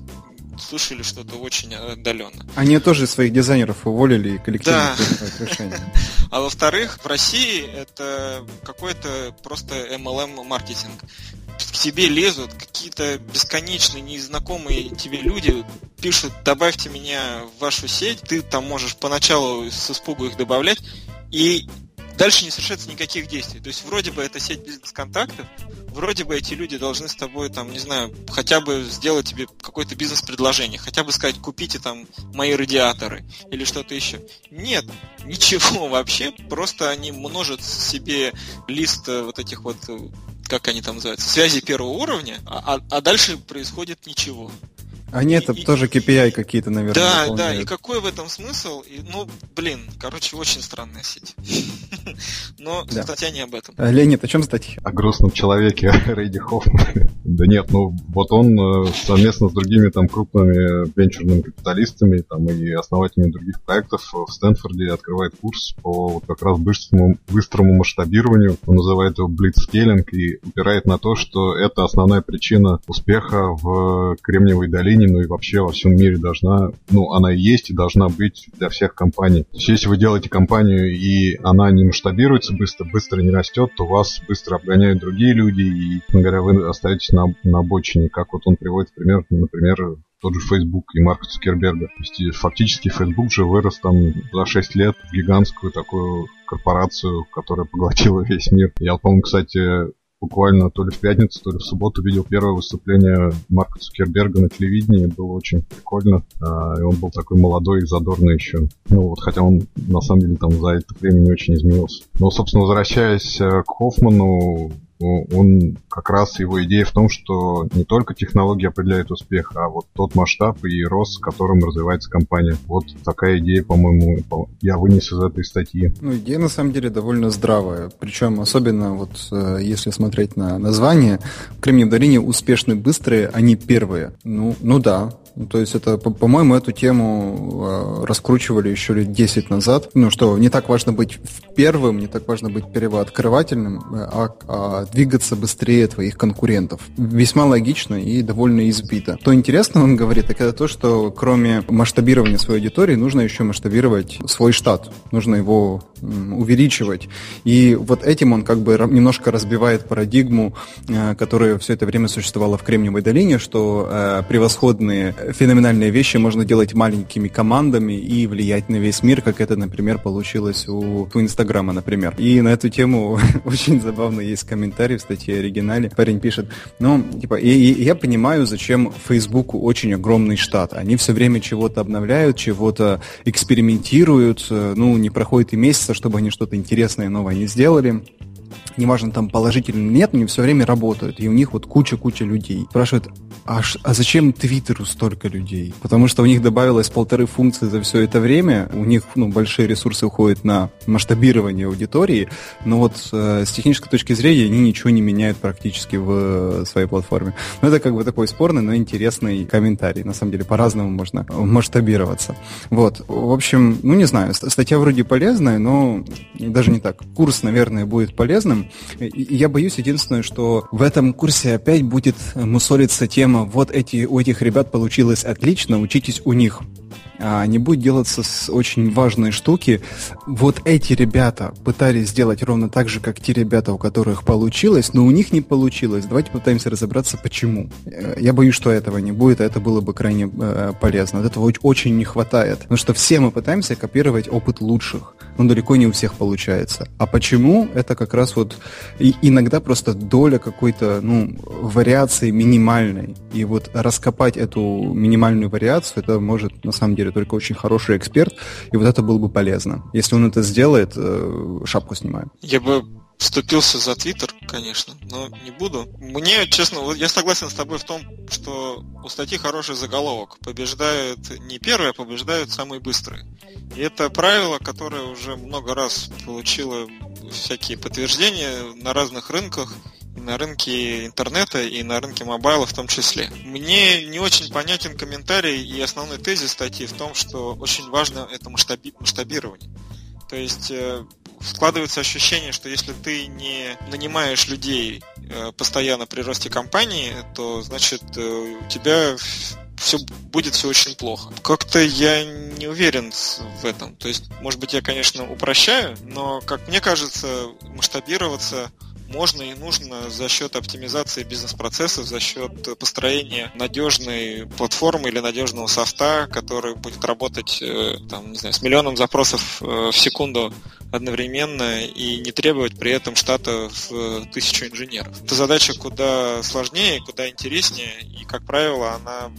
слышали что-то очень отдаленно. Они тоже своих дизайнеров уволили и коллективно да. решение. [LAUGHS] А во-вторых, в России это какой-то просто MLM-маркетинг. Тебе лезут какие-то бесконечные, незнакомые тебе люди, пишут, добавьте меня в вашу сеть, ты там можешь поначалу с испугу их добавлять, и дальше не совершается никаких действий. То есть вроде бы это сеть бизнес-контактов, вроде бы эти люди должны с тобой, там, не знаю, хотя бы сделать тебе какое-то бизнес-предложение, хотя бы сказать, купите там мои радиаторы или что-то еще. Нет, ничего [LAUGHS] вообще, просто они множат себе лист э, вот этих вот э, как они там называются, связи первого уровня, а, а, а дальше происходит ничего. Они это и, тоже KPI какие-то, наверное, Да, выполняют. да, и какой в этом смысл? И, ну, блин, короче, очень странная сеть. [LAUGHS] Но да. статья не об этом. А, Леонид, о чем статья? О грустном человеке [LAUGHS] Рейди Хоффмане. да нет, ну, вот он э, совместно с другими там крупными венчурными капиталистами там и основателями других проектов в Стэнфорде открывает курс по вот как раз быстрому, быстрому масштабированию. Он называет его блицскейлинг и упирает на то, что это основная причина успеха в Кремниевой долине компании, ну и вообще во всем мире должна, ну, она и есть и должна быть для всех компаний. То есть, если вы делаете компанию и она не масштабируется быстро, быстро не растет, то вас быстро обгоняют другие люди, и, говоря, вы остаетесь на, на обочине, как вот он приводит пример, например, тот же Facebook и Марка Цукерберга. То есть, фактически Facebook же вырос там за 6 лет в гигантскую такую корпорацию, которая поглотила весь мир. Я, по-моему, кстати, буквально то ли в пятницу, то ли в субботу видел первое выступление Марка Цукерберга на телевидении. Было очень прикольно. А, и он был такой молодой и задорный еще. Ну вот, хотя он на самом деле там за это время не очень изменился. Но, собственно, возвращаясь э, к Хоффману, он как раз его идея в том, что не только технология определяет успех, а вот тот масштаб и рост, с которым развивается компания. Вот такая идея, по-моему, я вынес из этой статьи. Ну, идея на самом деле довольно здравая. Причем особенно вот э, если смотреть на название, в долине успешные быстрые, они первые. Ну, ну да, ну, то есть это, по-моему, эту тему э, раскручивали еще лет 10 назад. Ну что, не так важно быть первым, не так важно быть первооткрывательным, а, а двигаться быстрее твоих конкурентов. Весьма логично и довольно избито. То интересно, он говорит, так это то, что кроме масштабирования своей аудитории, нужно еще масштабировать свой штат. Нужно его увеличивать. И вот этим он как бы немножко разбивает парадигму, э, которая все это время существовала в Кремниевой долине, что э, превосходные феноменальные вещи можно делать маленькими командами и влиять на весь мир, как это, например, получилось у, у Инстаграма, например. И на эту тему [LAUGHS] очень забавно есть комментарий в статье оригинале. Парень пишет, ну, типа, и, и я понимаю, зачем Фейсбуку очень огромный штат. Они все время чего-то обновляют, чего-то экспериментируют, э, ну, не проходит и месяца, чтобы они что-то интересное новое не сделали неважно там положительно или нет, они все время работают, и у них вот куча-куча людей. Спрашивают, а, а зачем Твиттеру столько людей? Потому что у них добавилось полторы функции за все это время, у них ну, большие ресурсы уходят на масштабирование аудитории, но вот э, с технической точки зрения они ничего не меняют практически в э, своей платформе. Ну, это как бы такой спорный, но интересный комментарий. На самом деле, по-разному можно масштабироваться. Вот, в общем, ну, не знаю, статья вроде полезная, но даже не так. Курс, наверное, будет полезным. Я боюсь единственное, что в этом курсе опять будет мусолиться тема «Вот эти, у этих ребят получилось отлично, учитесь у них» а, не будет делаться с очень важной штуки. Вот эти ребята пытались сделать ровно так же, как те ребята, у которых получилось, но у них не получилось. Давайте попытаемся разобраться, почему. Э, я боюсь, что этого не будет, а это было бы крайне э, полезно. От этого очень не хватает. Потому что все мы пытаемся копировать опыт лучших, но далеко не у всех получается. А почему? Это как раз вот и иногда просто доля какой-то, ну, вариации минимальной. И вот раскопать эту минимальную вариацию, это может на самом деле только очень хороший эксперт, и вот это было бы полезно. Если он это сделает, э, шапку снимаю. Я бы вступился за Твиттер, конечно, но не буду. Мне, честно, я согласен с тобой в том, что у статьи хороший заголовок. Побеждают не первые, а побеждают самые быстрые. И это правило, которое уже много раз получило всякие подтверждения на разных рынках на рынке интернета и на рынке мобайла в том числе. Мне не очень понятен комментарий и основной тезис статьи в том, что очень важно это масштаби- масштабирование. То есть э, складывается ощущение, что если ты не нанимаешь людей э, постоянно при росте компании, то значит э, у тебя все будет все очень плохо. Как-то я не уверен в этом. То есть, может быть, я, конечно, упрощаю, но, как мне кажется, масштабироваться можно и нужно за счет оптимизации бизнес-процессов, за счет построения надежной платформы или надежного софта, который будет работать э, там, не знаю, с миллионом запросов э, в секунду одновременно и не требовать при этом штата в тысячу инженеров. Это задача куда сложнее, куда интереснее, и, как правило, она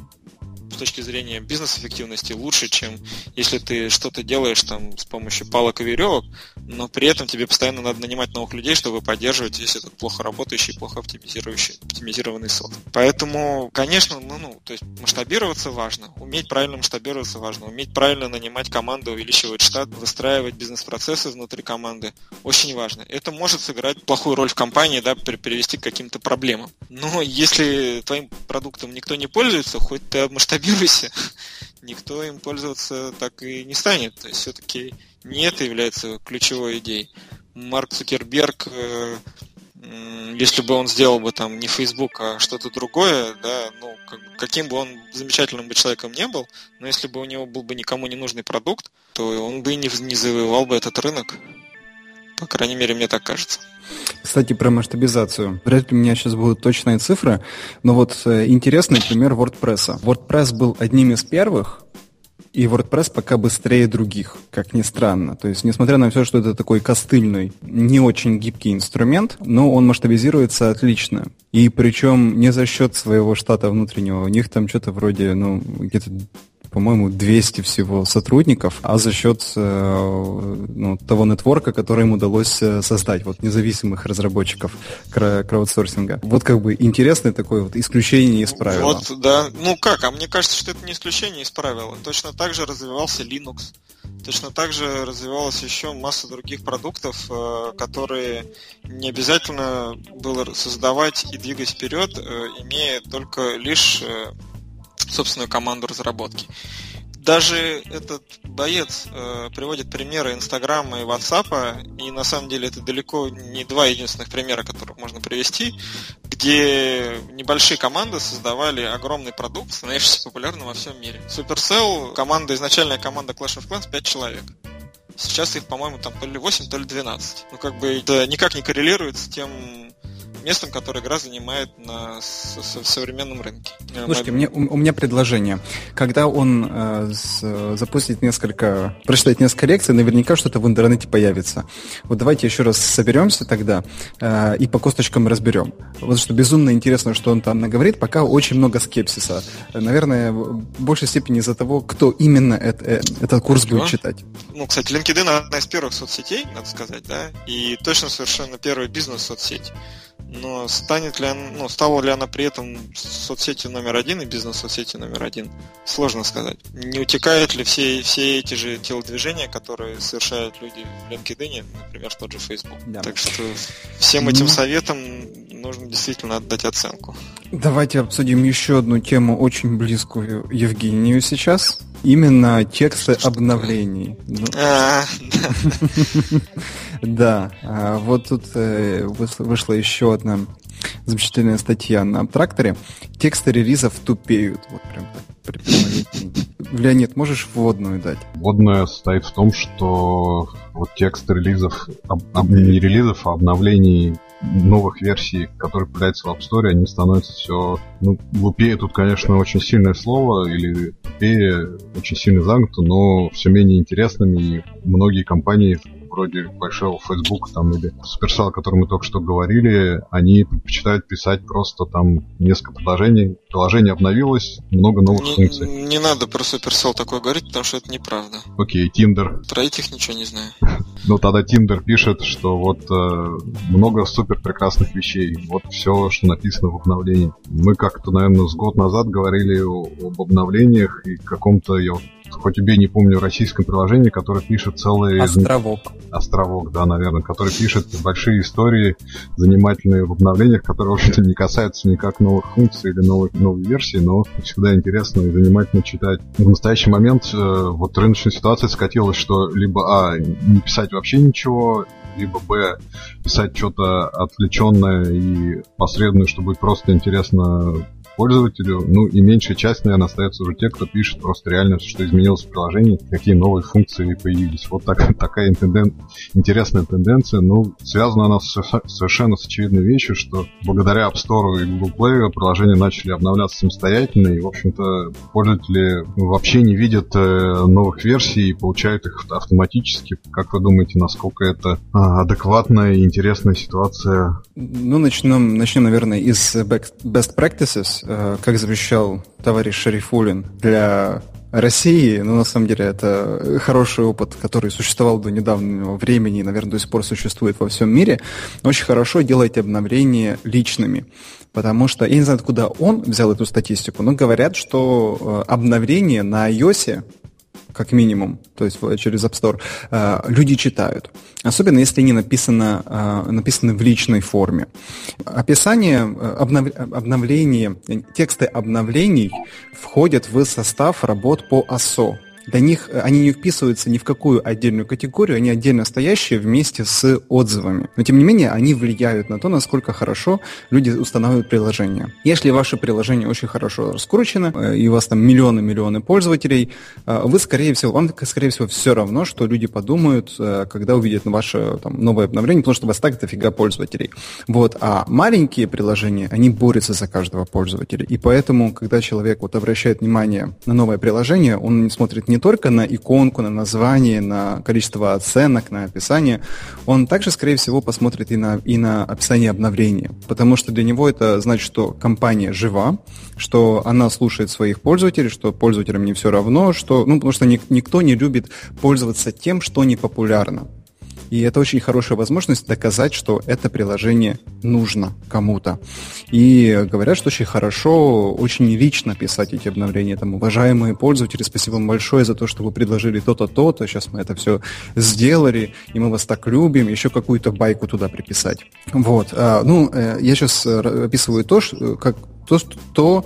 точки зрения бизнес-эффективности лучше, чем если ты что-то делаешь там с помощью палок и веревок, но при этом тебе постоянно надо нанимать новых людей, чтобы поддерживать весь этот плохо работающий, плохо оптимизирующий, оптимизированный софт. Поэтому, конечно, ну, ну, то есть масштабироваться важно, уметь правильно масштабироваться важно, уметь правильно нанимать команду, увеличивать штат, выстраивать бизнес-процессы внутри команды очень важно. Это может сыграть плохую роль в компании, да, привести к каким-то проблемам. Но если твоим продуктом никто не пользуется, хоть ты масштабируешь масштабируйся, [LAUGHS] никто им пользоваться так и не станет. То есть все-таки не это является ключевой идеей. Марк Цукерберг, э, если бы он сделал бы там не Facebook, а что-то другое, да, ну, каким бы он замечательным бы человеком не был, но если бы у него был бы никому не нужный продукт, то он бы не, не завоевал бы этот рынок. По крайней мере, мне так кажется. Кстати, про масштабизацию. Вряд ли у меня сейчас будут точные цифры, но вот э, интересный пример WordPress. WordPress был одним из первых, И WordPress пока быстрее других, как ни странно. То есть, несмотря на все, что это такой костыльный, не очень гибкий инструмент, но он масштабизируется отлично. И причем не за счет своего штата внутреннего. У них там что-то вроде, ну, где-то по-моему, 200 всего сотрудников, а за счет э, ну, того нетворка, который им удалось э, создать, вот независимых разработчиков краудсорсинга. Вот как бы интересное такое вот исключение из правила. Вот, да. Ну как, а мне кажется, что это не исключение из правила. Точно так же развивался Linux. Точно так же развивалась еще масса других продуктов, э, которые не обязательно было создавать и двигать вперед, имея только лишь собственную команду разработки. Даже этот боец э, приводит примеры Инстаграма и Ватсапа, и на самом деле это далеко не два единственных примера, которых можно привести, где небольшие команды создавали огромный продукт, становившийся популярным во всем мире. Supercell, команда, изначальная команда Clash of Clans 5 человек. Сейчас их, по-моему, там то ли 8, то ли 12. Ну, как бы это никак не коррелирует с тем местом, которое игра занимает на с, с, в современном рынке. Слушайте, мне, у, у меня предложение. Когда он э, с, запустит несколько, прочитает несколько лекций, наверняка что-то в интернете появится. Вот давайте еще раз соберемся тогда э, и по косточкам разберем. Вот что безумно интересно, что он там наговорит, пока очень много скепсиса. Наверное, в большей степени из-за того, кто именно это, э, этот курс будет читать. Ну, кстати, LinkedIn одна из первых соцсетей, надо сказать, да, и точно совершенно первая бизнес-соцсеть. Но станет ли она, ну, стала ли она при этом соцсетью номер один и бизнес-соцсетью номер один, сложно сказать. Не утекают ли все, все эти же телодвижения, которые совершают люди в LinkedIn, например, тот же Facebook. Да. Так что всем этим советам нужно действительно отдать оценку. Давайте обсудим еще одну тему, очень близкую Евгению сейчас. Именно тексты обновлений. Ну. А, [LAUGHS] да, а, вот тут э, вышла еще одна замечательная статья на тракторе. Тексты релизов тупеют. Вот прям так. Леонид, можешь вводную дать? Вводная состоит в том, что вот тексты релизов, об, об, не релизов, а обновлений новых версий, которые появляются в App Store, они становятся все... Ну, глупее. Тут, конечно, очень сильное слово, или тупее очень сильно загнуто, но все менее интересными, и многие компании вроде большого Facebook там или Supercell, о котором мы только что говорили, они предпочитают писать просто там несколько предложений. Приложение обновилось, много новых не, функций. Не надо про Supercell такое говорить, потому что это неправда. Окей, Tinder. Про этих ничего не знаю. [LAUGHS] Ну тогда Tinder пишет, что вот э, много супер прекрасных вещей. Вот все, что написано в обновлении. Мы как-то, наверное, с год назад говорили об обновлениях и каком-то, я вот хоть убей, не помню, российском приложении, которое пишет целые... Островок. Островок, да, наверное, который пишет большие истории, занимательные в обновлениях, которые, в общем-то, не касаются никак новых функций или новых, новой версии, но всегда интересно и занимательно читать. В настоящий момент э, вот рыночная ситуация скатилась, что либо, а, не писать вообще ничего, либо б, писать что-то отвлеченное и посредственное, что будет просто интересно пользователю. Ну и меньшая часть, наверное, остается уже те, кто пишет просто реально, что изменилось в приложении, какие новые функции появились. Вот так, [LAUGHS] такая тенден... интересная тенденция. Ну, связана она с, совершенно с очевидной вещью, что благодаря App Store и Google Play приложения начали обновляться самостоятельно, и, в общем-то, пользователи вообще не видят э, новых версий и получают их автоматически. Как вы думаете, насколько это а, адекватная и интересная ситуация? Ну, начнем, начнем наверное, из best practices. Э, как завещал товарищ Шарифулин для России, но на самом деле это хороший опыт, который существовал до недавнего времени и, наверное, до сих пор существует во всем мире. Очень хорошо делать обновления личными. Потому что, я не знаю, откуда он взял эту статистику, но говорят, что э, обновления на iOS как минимум, то есть через App Store, э, люди читают. Особенно если они написаны, э, написаны в личной форме. Описание, э, обнов, обновление, тексты обновлений входят в состав работ по АСО. Для них э, они не вписываются ни в какую отдельную категорию, они отдельно стоящие вместе с отзывами. Но тем не менее, они влияют на то, насколько хорошо люди устанавливают приложение. Если ваше приложение очень хорошо раскручено, э, и у вас там миллионы-миллионы пользователей, э, вы, скорее всего, вам, скорее всего, все равно, что люди подумают, когда увидят ваше там, новое обновление, потому что у вас так дофига пользователей. Вот. А маленькие приложения, они борются за каждого пользователя. И поэтому, когда человек вот обращает внимание на новое приложение, он смотрит не не только на иконку, на название, на количество оценок, на описание, он также, скорее всего, посмотрит и на, и на описание обновления, потому что для него это значит, что компания жива, что она слушает своих пользователей, что пользователям не все равно, что, ну, потому что ник- никто не любит пользоваться тем, что не популярно. И это очень хорошая возможность доказать, что это приложение нужно кому-то. И говорят, что очень хорошо, очень лично писать эти обновления. Там, уважаемые пользователи, спасибо вам большое за то, что вы предложили то-то, то-то. Сейчас мы это все сделали, и мы вас так любим. Еще какую-то байку туда приписать. Вот. А, ну, э, я сейчас описываю то, как, то, то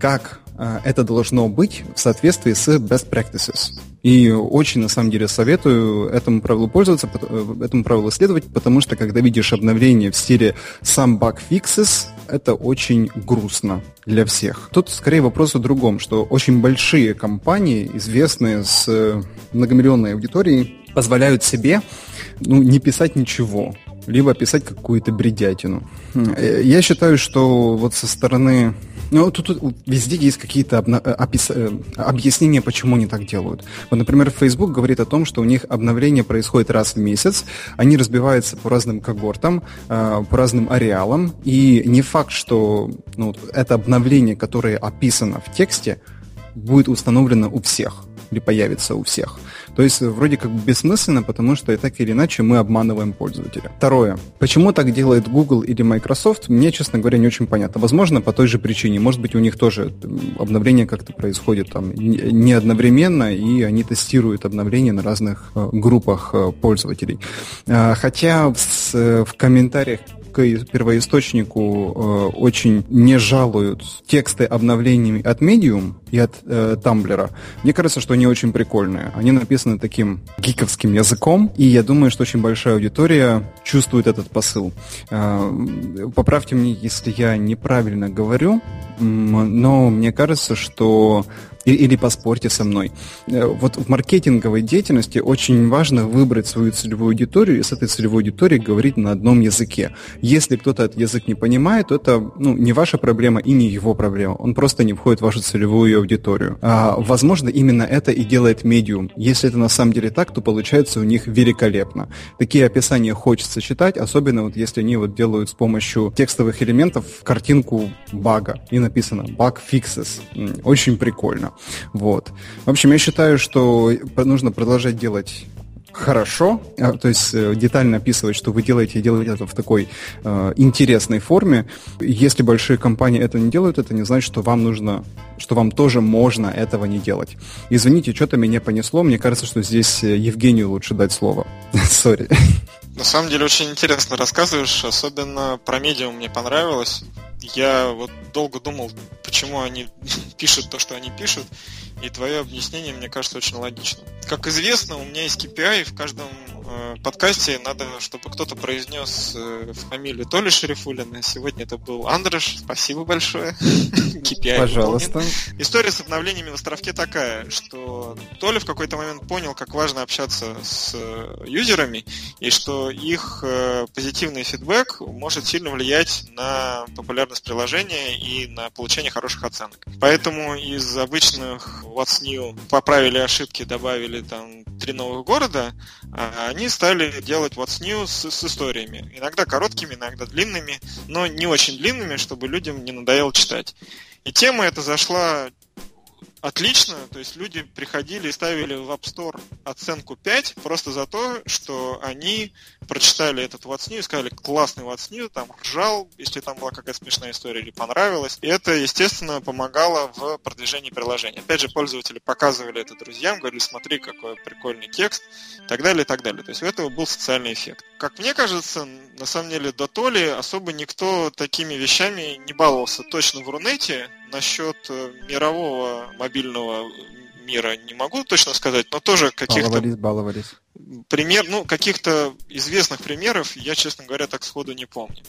как это должно быть в соответствии с best practices. И очень, на самом деле, советую этому правилу пользоваться, э, этому правилу следовать, потому что, когда видишь обновление в стиле some bug fixes, это очень грустно для всех. Тут скорее вопрос о другом, что очень большие компании, известные с э, многомиллионной аудиторией, позволяют себе ну, не писать ничего, либо писать какую-то бредятину. Э, я считаю, что вот со стороны ну, тут, везде есть какие-то обна- э, опис- э, объяснения, почему они так делают. Вот, например, Facebook говорит о том, что у них обновление происходит раз в месяц, они разбиваются по разным когортам, э, по разным ареалам, и не факт, что ну, это обновление, которое описано в тексте, будет установлено у всех или появится у всех. То есть вроде как бессмысленно, потому что и так или иначе мы обманываем пользователя. Второе. Почему так делает Google или Microsoft, мне, честно говоря, не очень понятно. Возможно, по той же причине. Может быть, у них тоже обновление как-то происходит там не одновременно, и они тестируют обновления на разных э, группах э, пользователей. Э, хотя в, в комментариях первоисточнику э, очень не жалуют тексты обновлений от Medium и от э, Tumblr. Мне кажется, что они очень прикольные. Они написаны таким гиковским языком, и я думаю, что очень большая аудитория чувствует этот посыл. Э, поправьте мне, если я неправильно говорю, но мне кажется, что или поспорьте со мной. Э, вот в маркетинговой деятельности очень важно выбрать свою целевую аудиторию и с этой целевой аудиторией говорить на одном языке. Если кто-то этот язык не понимает, то это ну, не ваша проблема и не его проблема. Он просто не входит в вашу целевую аудиторию. А, возможно, именно это и делает медиум. Если это на самом деле так, то получается у них великолепно. Такие описания хочется читать, особенно вот если они вот делают с помощью текстовых элементов картинку бага. И написано bug fixes. Очень прикольно. Вот. В общем, я считаю, что нужно продолжать делать хорошо, а, то есть э, детально описывать, что вы делаете, и делаете это в такой э, интересной форме. Если большие компании это не делают, это не значит, что вам нужно, что вам тоже можно этого не делать. Извините, что-то меня понесло. Мне кажется, что здесь э, Евгению лучше дать слово. [LAUGHS] Сори. На самом деле очень интересно рассказываешь, особенно про медиум мне понравилось. Я вот долго думал, почему они [LAUGHS] пишут то, что они пишут, и твое объяснение, мне кажется, очень логично. Как известно, у меня есть KPI, в каждом э, подкасте надо, чтобы кто-то произнес э, фамилию Толи Шерифулина. Сегодня это был Андреш. Спасибо большое. [LAUGHS] KPI Пожалуйста. Выполнен. История с обновлениями в островке такая, что Толя в какой-то момент понял, как важно общаться с э, юзерами, и что их э, позитивный фидбэк может сильно влиять на популярность приложения и на получение хороших оценок. Поэтому из обычных What's New поправили ошибки, добавили там три новых города, а они стали делать What's New с, с историями. Иногда короткими, иногда длинными, но не очень длинными, чтобы людям не надоело читать. И тема эта зашла отлично, то есть люди приходили и ставили в App Store оценку 5 просто за то, что они прочитали этот What's New и сказали, классный What's New, там ржал, если там была какая-то смешная история или понравилось. И это, естественно, помогало в продвижении приложения. Опять же, пользователи показывали это друзьям, говорили, смотри, какой прикольный текст, и так далее, и так далее. То есть у этого был социальный эффект. Как мне кажется, на самом деле до Толи особо никто такими вещами не баловался точно в Рунете, насчет э, мирового мобильного мира не могу точно сказать, но тоже каких-то... Баловались, баловались. Пример, ну, каких-то известных примеров я, честно говоря, так сходу не помню.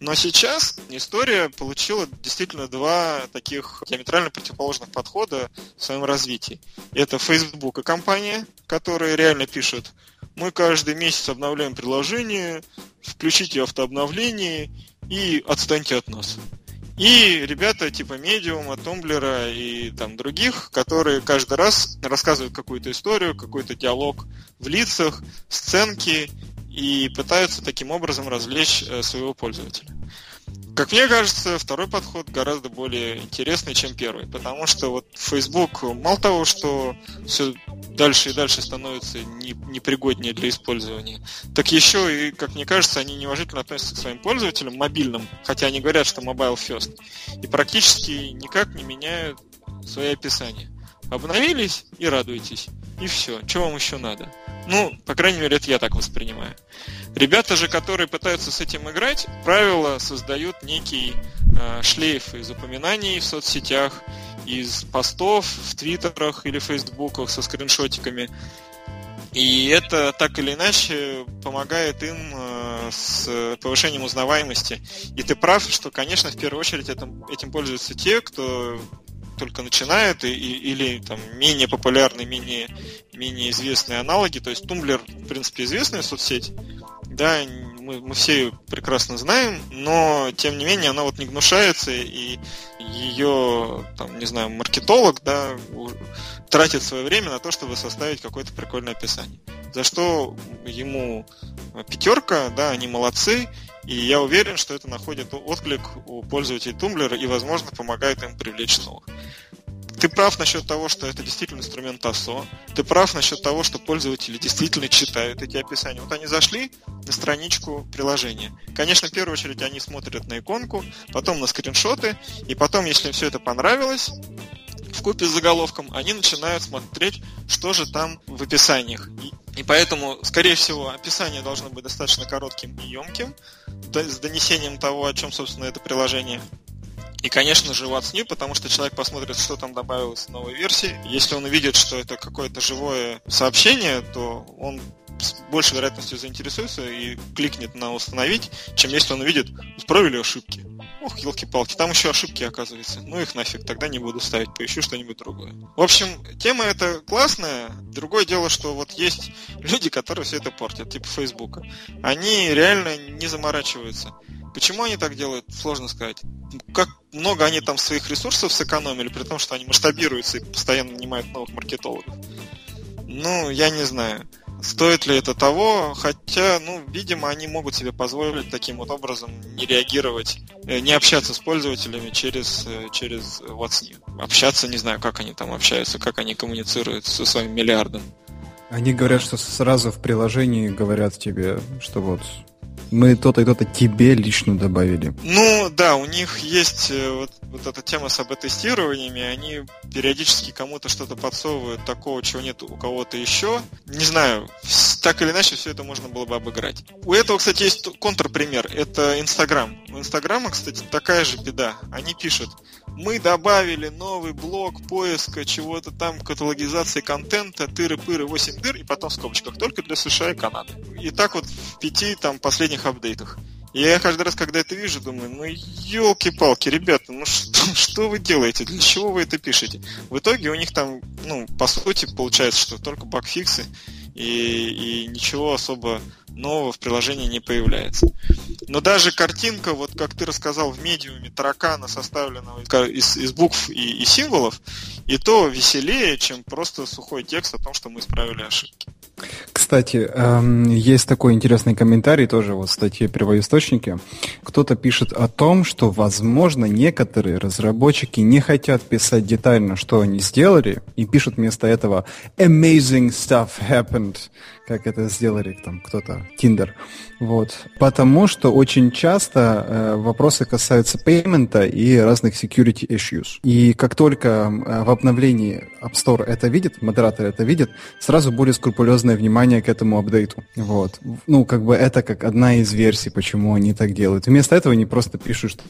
Но сейчас история получила действительно два таких диаметрально противоположных подхода в своем развитии. Это Facebook и компания, которые реально пишут, мы каждый месяц обновляем приложение, включите автообновление и отстаньте от нас. И ребята типа Медиума, Тумблера и там других, которые каждый раз рассказывают какую-то историю, какой-то диалог в лицах, сценки и пытаются таким образом развлечь э, своего пользователя. Как мне кажется, второй подход гораздо более интересный, чем первый, потому что вот Facebook мало того, что все дальше и дальше становится непригоднее для использования, так еще и, как мне кажется, они неуважительно относятся к своим пользователям мобильным, хотя они говорят, что mobile first, и практически никак не меняют свои описания. Обновились и радуйтесь. И все. Что вам еще надо? Ну, по крайней мере, это я так воспринимаю. Ребята же, которые пытаются с этим играть, правила создают некий э, шлейф из упоминаний в соцсетях, из постов в твиттерах или фейсбуках со скриншотиками. И это так или иначе помогает им э, с повышением узнаваемости. И ты прав, что, конечно, в первую очередь этим, этим пользуются те, кто только начинает, и, и, или там менее популярные, менее, менее известные аналоги. То есть Тумблер, в принципе, известная соцсеть, да, мы, мы все ее прекрасно знаем, но тем не менее она вот не гнушается, и ее, там, не знаю, маркетолог, да, тратит свое время на то, чтобы составить какое-то прикольное описание. За что ему пятерка, да, они молодцы, и я уверен, что это находит отклик у пользователей Тумблера и, возможно, помогает им привлечь новых. Ты прав насчет того, что это действительно инструмент АСО. Ты прав насчет того, что пользователи действительно читают эти описания. Вот они зашли на страничку приложения. Конечно, в первую очередь они смотрят на иконку, потом на скриншоты, и потом, если им все это понравилось, в купе с заголовком, они начинают смотреть, что же там в описаниях. И поэтому, скорее всего, описание должно быть достаточно коротким и емким, с донесением того, о чем, собственно, это приложение. И, конечно же, What's New, потому что человек посмотрит, что там добавилось в новой версии. Если он увидит, что это какое-то живое сообщение, то он с большей вероятностью заинтересуется и кликнет на «Установить», чем если он увидит «Исправили ошибки». Ох, елки-палки, там еще ошибки, оказывается. Ну их нафиг, тогда не буду ставить, поищу что-нибудь другое. В общем, тема эта классная. Другое дело, что вот есть люди, которые все это портят, типа Фейсбука. Они реально не заморачиваются. Почему они так делают, сложно сказать. Как много они там своих ресурсов сэкономили, при том, что они масштабируются и постоянно нанимают новых маркетологов. Ну, я не знаю. Стоит ли это того? Хотя, ну, видимо, они могут себе позволить таким вот образом не реагировать, э, не общаться с пользователями через, э, через WhatsApp. Общаться, не знаю, как они там общаются, как они коммуницируют со своим миллиардом. Они говорят, что сразу в приложении говорят тебе, что вот мы то-то и то-то тебе лично добавили. Ну, да, у них есть э, вот, вот эта тема с АБ-тестированиями, они периодически кому-то что-то подсовывают такого, чего нет у кого-то еще. Не знаю, так или иначе все это можно было бы обыграть. У этого, кстати, есть контрпример, это Инстаграм. У Инстаграма, кстати, такая же беда. Они пишут, мы добавили новый блок поиска чего-то там, каталогизации контента, тыры-пыры, 8 дыр, и потом в скобочках, только для США и Канады. И так вот в пяти там последних апдейтах. И я каждый раз, когда это вижу, думаю, ну елки-палки, ребята, ну что, [LAUGHS] что вы делаете, для чего вы это пишете? В итоге у них там, ну, по сути, получается, что только багфиксы, и, и ничего особо нового в приложении не появляется. Но даже картинка, вот как ты рассказал в медиуме, таракана, составленного из, из букв и, и символов, и то веселее, чем просто сухой текст о том, что мы исправили ошибки. Кстати, эм, есть такой интересный комментарий тоже вот в статье первоисточники. Кто-то пишет о том, что, возможно, некоторые разработчики не хотят писать детально, что они сделали, и пишут вместо этого «amazing stuff happened», как это сделали там кто-то, Tinder. Вот. Потому что очень часто э, вопросы касаются пеймента и разных security issues. И как только э, в обновлении App Store это видит, модератор это видит, сразу более скрупулезное внимание к этому апдейту. Вот. Ну, как бы это как одна из версий, почему они так делают. Вместо этого они просто пишут,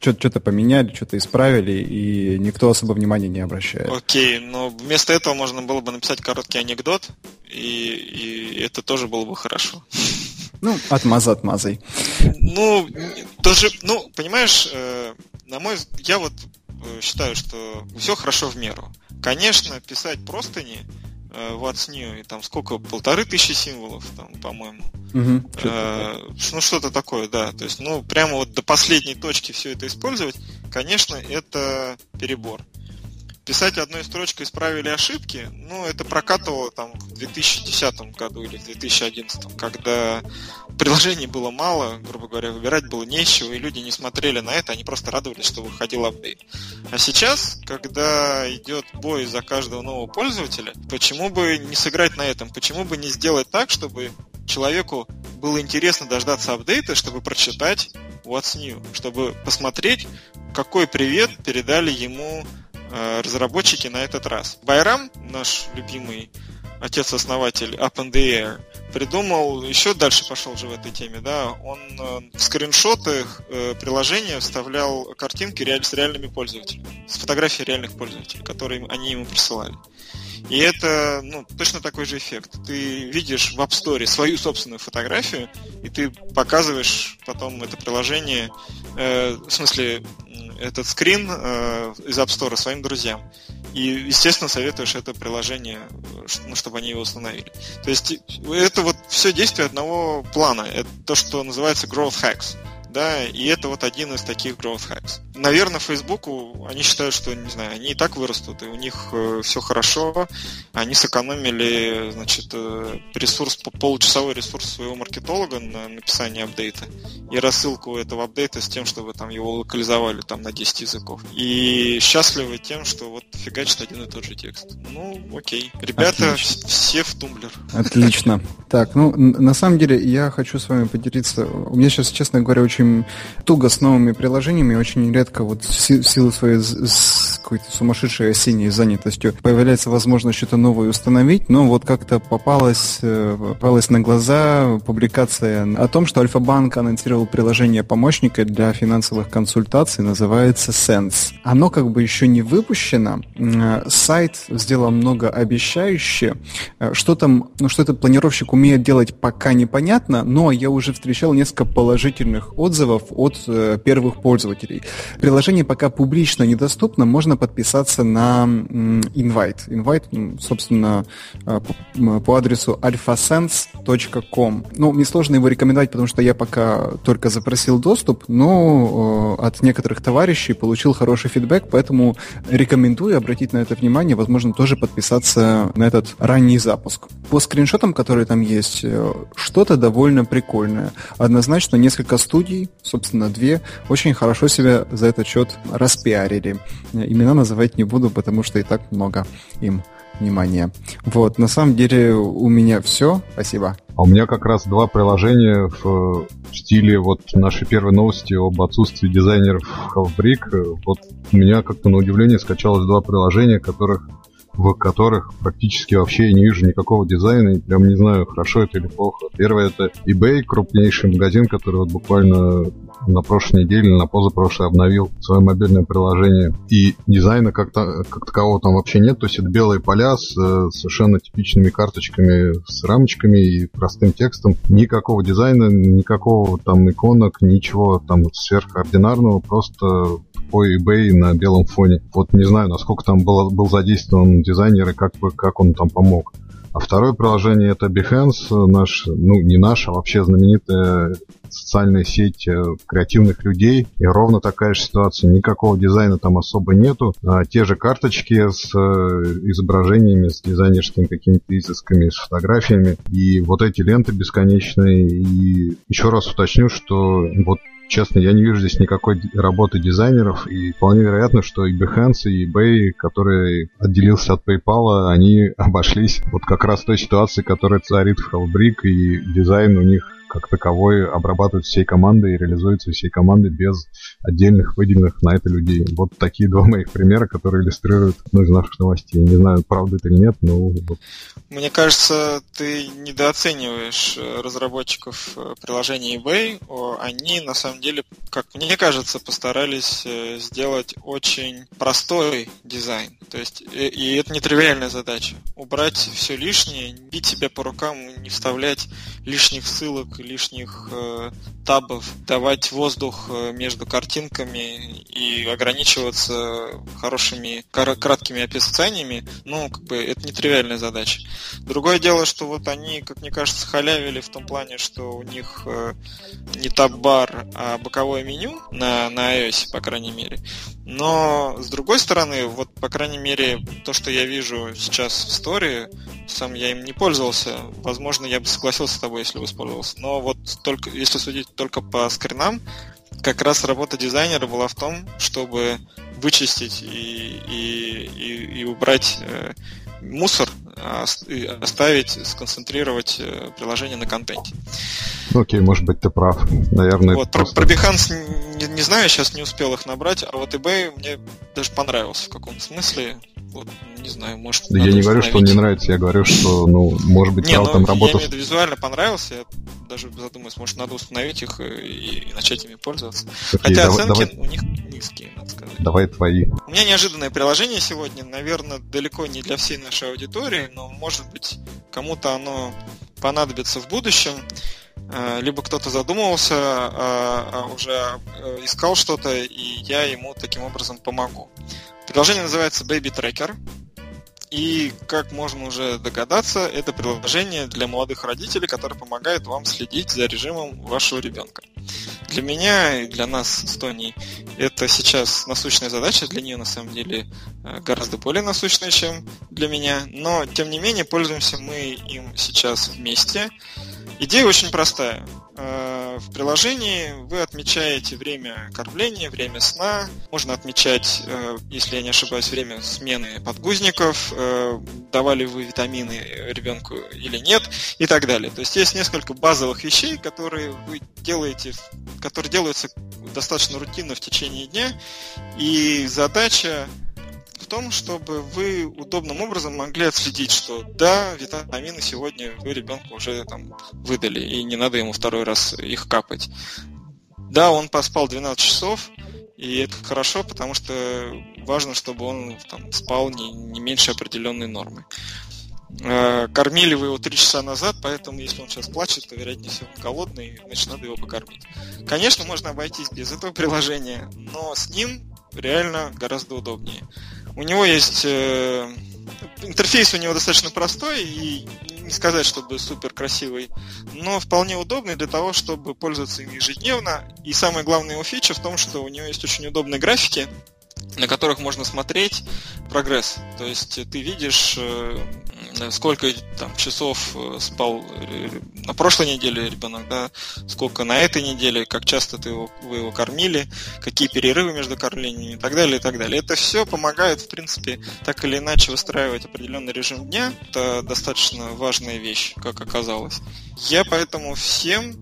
что а, что-то поменяли, что-то исправили, и никто особо внимания не обращает. Окей, но вместо этого можно было бы написать короткий анекдот, и, и это тоже было бы хорошо. Ну, отмаза отмазой. Ну, тоже, ну, понимаешь, э, на мой я вот э, считаю, что все хорошо в меру. Конечно, писать простыни э, What's New, и там сколько, полторы тысячи символов, там, по-моему. Угу, э, ну, что-то такое, да. То есть, ну, прямо вот до последней точки все это использовать, конечно, это перебор писать одной строчкой исправили ошибки, ну, это прокатывало там в 2010 году или в 2011, когда приложений было мало, грубо говоря, выбирать было нечего, и люди не смотрели на это, они просто радовались, что выходил апдейт. А сейчас, когда идет бой за каждого нового пользователя, почему бы не сыграть на этом? Почему бы не сделать так, чтобы человеку было интересно дождаться апдейта, чтобы прочитать What's New, чтобы посмотреть, какой привет передали ему разработчики на этот раз. Байрам, наш любимый отец-основатель Air, придумал, еще дальше пошел же в этой теме, да, он э, в скриншоты э, приложения вставлял картинки с реальными пользователями, с фотографией реальных пользователей, которые они ему присылали. И это ну, точно такой же эффект. Ты видишь в App Store свою собственную фотографию, и ты показываешь потом это приложение, э, в смысле, этот скрин э, из App Store своим друзьям. И, естественно, советуешь это приложение, ну, чтобы они его установили. То есть это вот все действие одного плана. Это то, что называется growth hacks да, и это вот один из таких growth hacks. Наверное, Фейсбуку они считают, что, не знаю, они и так вырастут, и у них э, все хорошо, они сэкономили, значит, э, ресурс, получасовой ресурс своего маркетолога на написание апдейта и рассылку этого апдейта с тем, чтобы там его локализовали там на 10 языков. И счастливы тем, что вот фигачит один и тот же текст. Ну, окей. Ребята, Отлично. все в тумблер. Отлично. Так, ну, на самом деле, я хочу с вами поделиться. У меня сейчас, честно говоря, очень очень туго с новыми приложениями, очень редко вот в силу своей какой-то сумасшедшей осенней занятостью появляется возможность что-то новое установить, но вот как-то попалась, э, попалась на глаза публикация о том, что Альфа-банк анонсировал приложение помощника для финансовых консультаций, называется Sense. Оно как бы еще не выпущено, сайт сделал много обещающе, э, что там, ну что этот планировщик умеет делать, пока непонятно, но я уже встречал несколько положительных отзывов отзывов от э, первых пользователей. Приложение пока публично недоступно, можно подписаться на invite. Invite, собственно, э, по, адресу alphasense.com. Ну, мне сложно его рекомендовать, потому что я пока только запросил доступ, но э, от некоторых товарищей получил хороший фидбэк, поэтому рекомендую обратить на это внимание, возможно, тоже подписаться на этот ранний запуск. По скриншотам, которые там есть, что-то довольно прикольное. Однозначно несколько студий собственно, две, очень хорошо себя за этот счет распиарили. Имена называть не буду, потому что и так много им внимания. Вот, на самом деле у меня все. Спасибо. А у меня как раз два приложения в стиле вот нашей первой новости об отсутствии дизайнеров Halfbrick. Вот у меня как-то на удивление скачалось два приложения, которых в которых практически вообще я не вижу никакого дизайна, и прям не знаю, хорошо это или плохо. Первое это eBay, крупнейший магазин, который вот буквально на прошлой неделе, на позапрошлой обновил свое мобильное приложение. И дизайна как, -то, как такового там вообще нет, то есть это белые поля с э, совершенно типичными карточками, с рамочками и простым текстом. Никакого дизайна, никакого там иконок, ничего там сверхординарного, просто по eBay на белом фоне. Вот не знаю, насколько там был, был задействован дизайнер и как, бы, как он там помог. А второе приложение это Behance, наш, ну не наш, а вообще знаменитая социальная сеть э, креативных людей. И ровно такая же ситуация. Никакого дизайна там особо нету. А те же карточки с э, изображениями, с дизайнерскими какими-то изысками, с фотографиями. И вот эти ленты бесконечные. И еще раз уточню, что вот Честно, я не вижу здесь никакой работы дизайнеров, и вполне вероятно, что и Behance, и eBay, который отделился от PayPal, они [LAUGHS] обошлись вот как раз той ситуации, которая царит в Hellbrick, и дизайн у них как таковой обрабатывается всей командой и реализуется всей командой без отдельных выделенных на это людей. Вот такие два моих примера, которые иллюстрируют одну из наших новостей. Не знаю, правда это или нет, но... Мне кажется, ты недооцениваешь э, разработчиков э, приложения eBay. Они, на самом деле, как мне кажется, постарались э, сделать очень простой дизайн. То есть, и это нетривиальная задача. Убрать все лишнее, бить себя по рукам, не вставлять лишних ссылок, лишних э, табов, давать воздух э, между картинками и ограничиваться хорошими краткими описаниями, ну, как бы это нетривиальная задача. Другое дело, что вот они, как мне кажется, халявили в том плане, что у них э, не таб-бар, а боковое меню на, на iOS, по крайней мере. Но, с другой стороны, вот, по крайней мере, то, что я вижу сейчас в истории, сам я им не пользовался. Возможно, я бы согласился с тобой, если бы использовался. Но вот только, если судить только по скринам, как раз работа дизайнера была в том, чтобы вычистить и, и, и, и убрать э, мусор, а оставить, сконцентрировать э, приложение на контенте. Ну, окей, может быть, ты прав. Наверное, вот, просто... про, про Behance не, не знаю, сейчас не успел их набрать, а вот eBay мне даже понравился в каком-то смысле. Вот, не знаю, может... Да я не говорю, что он не нравится, я говорю, что, ну, может быть, не, ну, там работа... Я визуально понравился, я даже задумаюсь, может, надо установить их и, и начать ими пользоваться. Окей, Хотя давай, оценки давай... у них низкие, надо сказать. Давай твои. У меня неожиданное приложение сегодня, наверное, далеко не для всей нашей аудитории, но, может быть, кому-то оно понадобится в будущем. Э, либо кто-то задумывался, а, а уже э, искал что-то, и я ему таким образом помогу. Приложение называется Baby Tracker. И, как можно уже догадаться, это приложение для молодых родителей, которое помогает вам следить за режимом вашего ребенка. Для меня и для нас с Тоней это сейчас насущная задача, для нее на самом деле э, гораздо более насущная, чем для меня, но тем не менее пользуемся мы им сейчас вместе. Идея очень простая. Э, в приложении вы отмечаете время кормления, время сна. Можно отмечать, э, если я не ошибаюсь, время смены подгузников, э, давали вы витамины ребенку или нет и так далее. То есть есть несколько базовых вещей, которые вы делаете, которые делаются достаточно рутинно в течение дня. И задача в том, чтобы вы удобным образом могли отследить, что да, витамины сегодня вы ребенку уже там выдали, и не надо ему второй раз их капать. Да, он поспал 12 часов, и это хорошо, потому что важно, чтобы он там, спал не, не меньше определенной нормы. Э, кормили вы его 3 часа назад, поэтому если он сейчас плачет, то вероятнее всего он голодный, значит надо его покормить. Конечно, можно обойтись без этого приложения, но с ним реально гораздо удобнее. У него есть... Э, интерфейс у него достаточно простой и не сказать, чтобы супер красивый, но вполне удобный для того, чтобы пользоваться им ежедневно. И самая главная его фича в том, что у него есть очень удобные графики, на которых можно смотреть прогресс. То есть ты видишь, э, сколько там часов э, спал э, на прошлой неделе ребенок, да, сколько на этой неделе, как часто ты его, вы его кормили, какие перерывы между кормлениями и так далее, и так далее. Это все помогает, в принципе, так или иначе выстраивать определенный режим дня. Это достаточно важная вещь, как оказалось. Я поэтому всем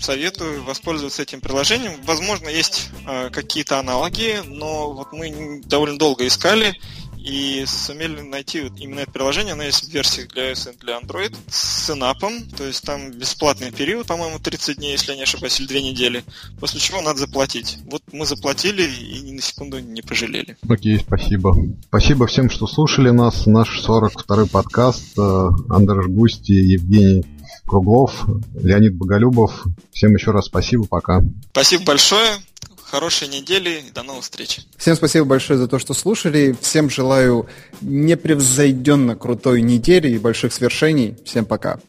советую воспользоваться этим приложением. Возможно, есть э, какие-то аналоги, но вот мы довольно долго искали и сумели найти вот именно это приложение. Оно есть в версиях для iOS и для Android с синапом, то есть там бесплатный период, по-моему, 30 дней, если я не ошибаюсь, или 2 недели, после чего надо заплатить. Вот мы заплатили и ни на секунду не пожалели. Окей, спасибо. Спасибо всем, что слушали нас. Наш 42-й подкаст. Э, Андрей Густи, Евгений Круглов, Леонид Боголюбов. Всем еще раз спасибо, пока. Спасибо большое. Хорошей недели и до новых встреч. Всем спасибо большое за то, что слушали. Всем желаю непревзойденно крутой недели и больших свершений. Всем пока.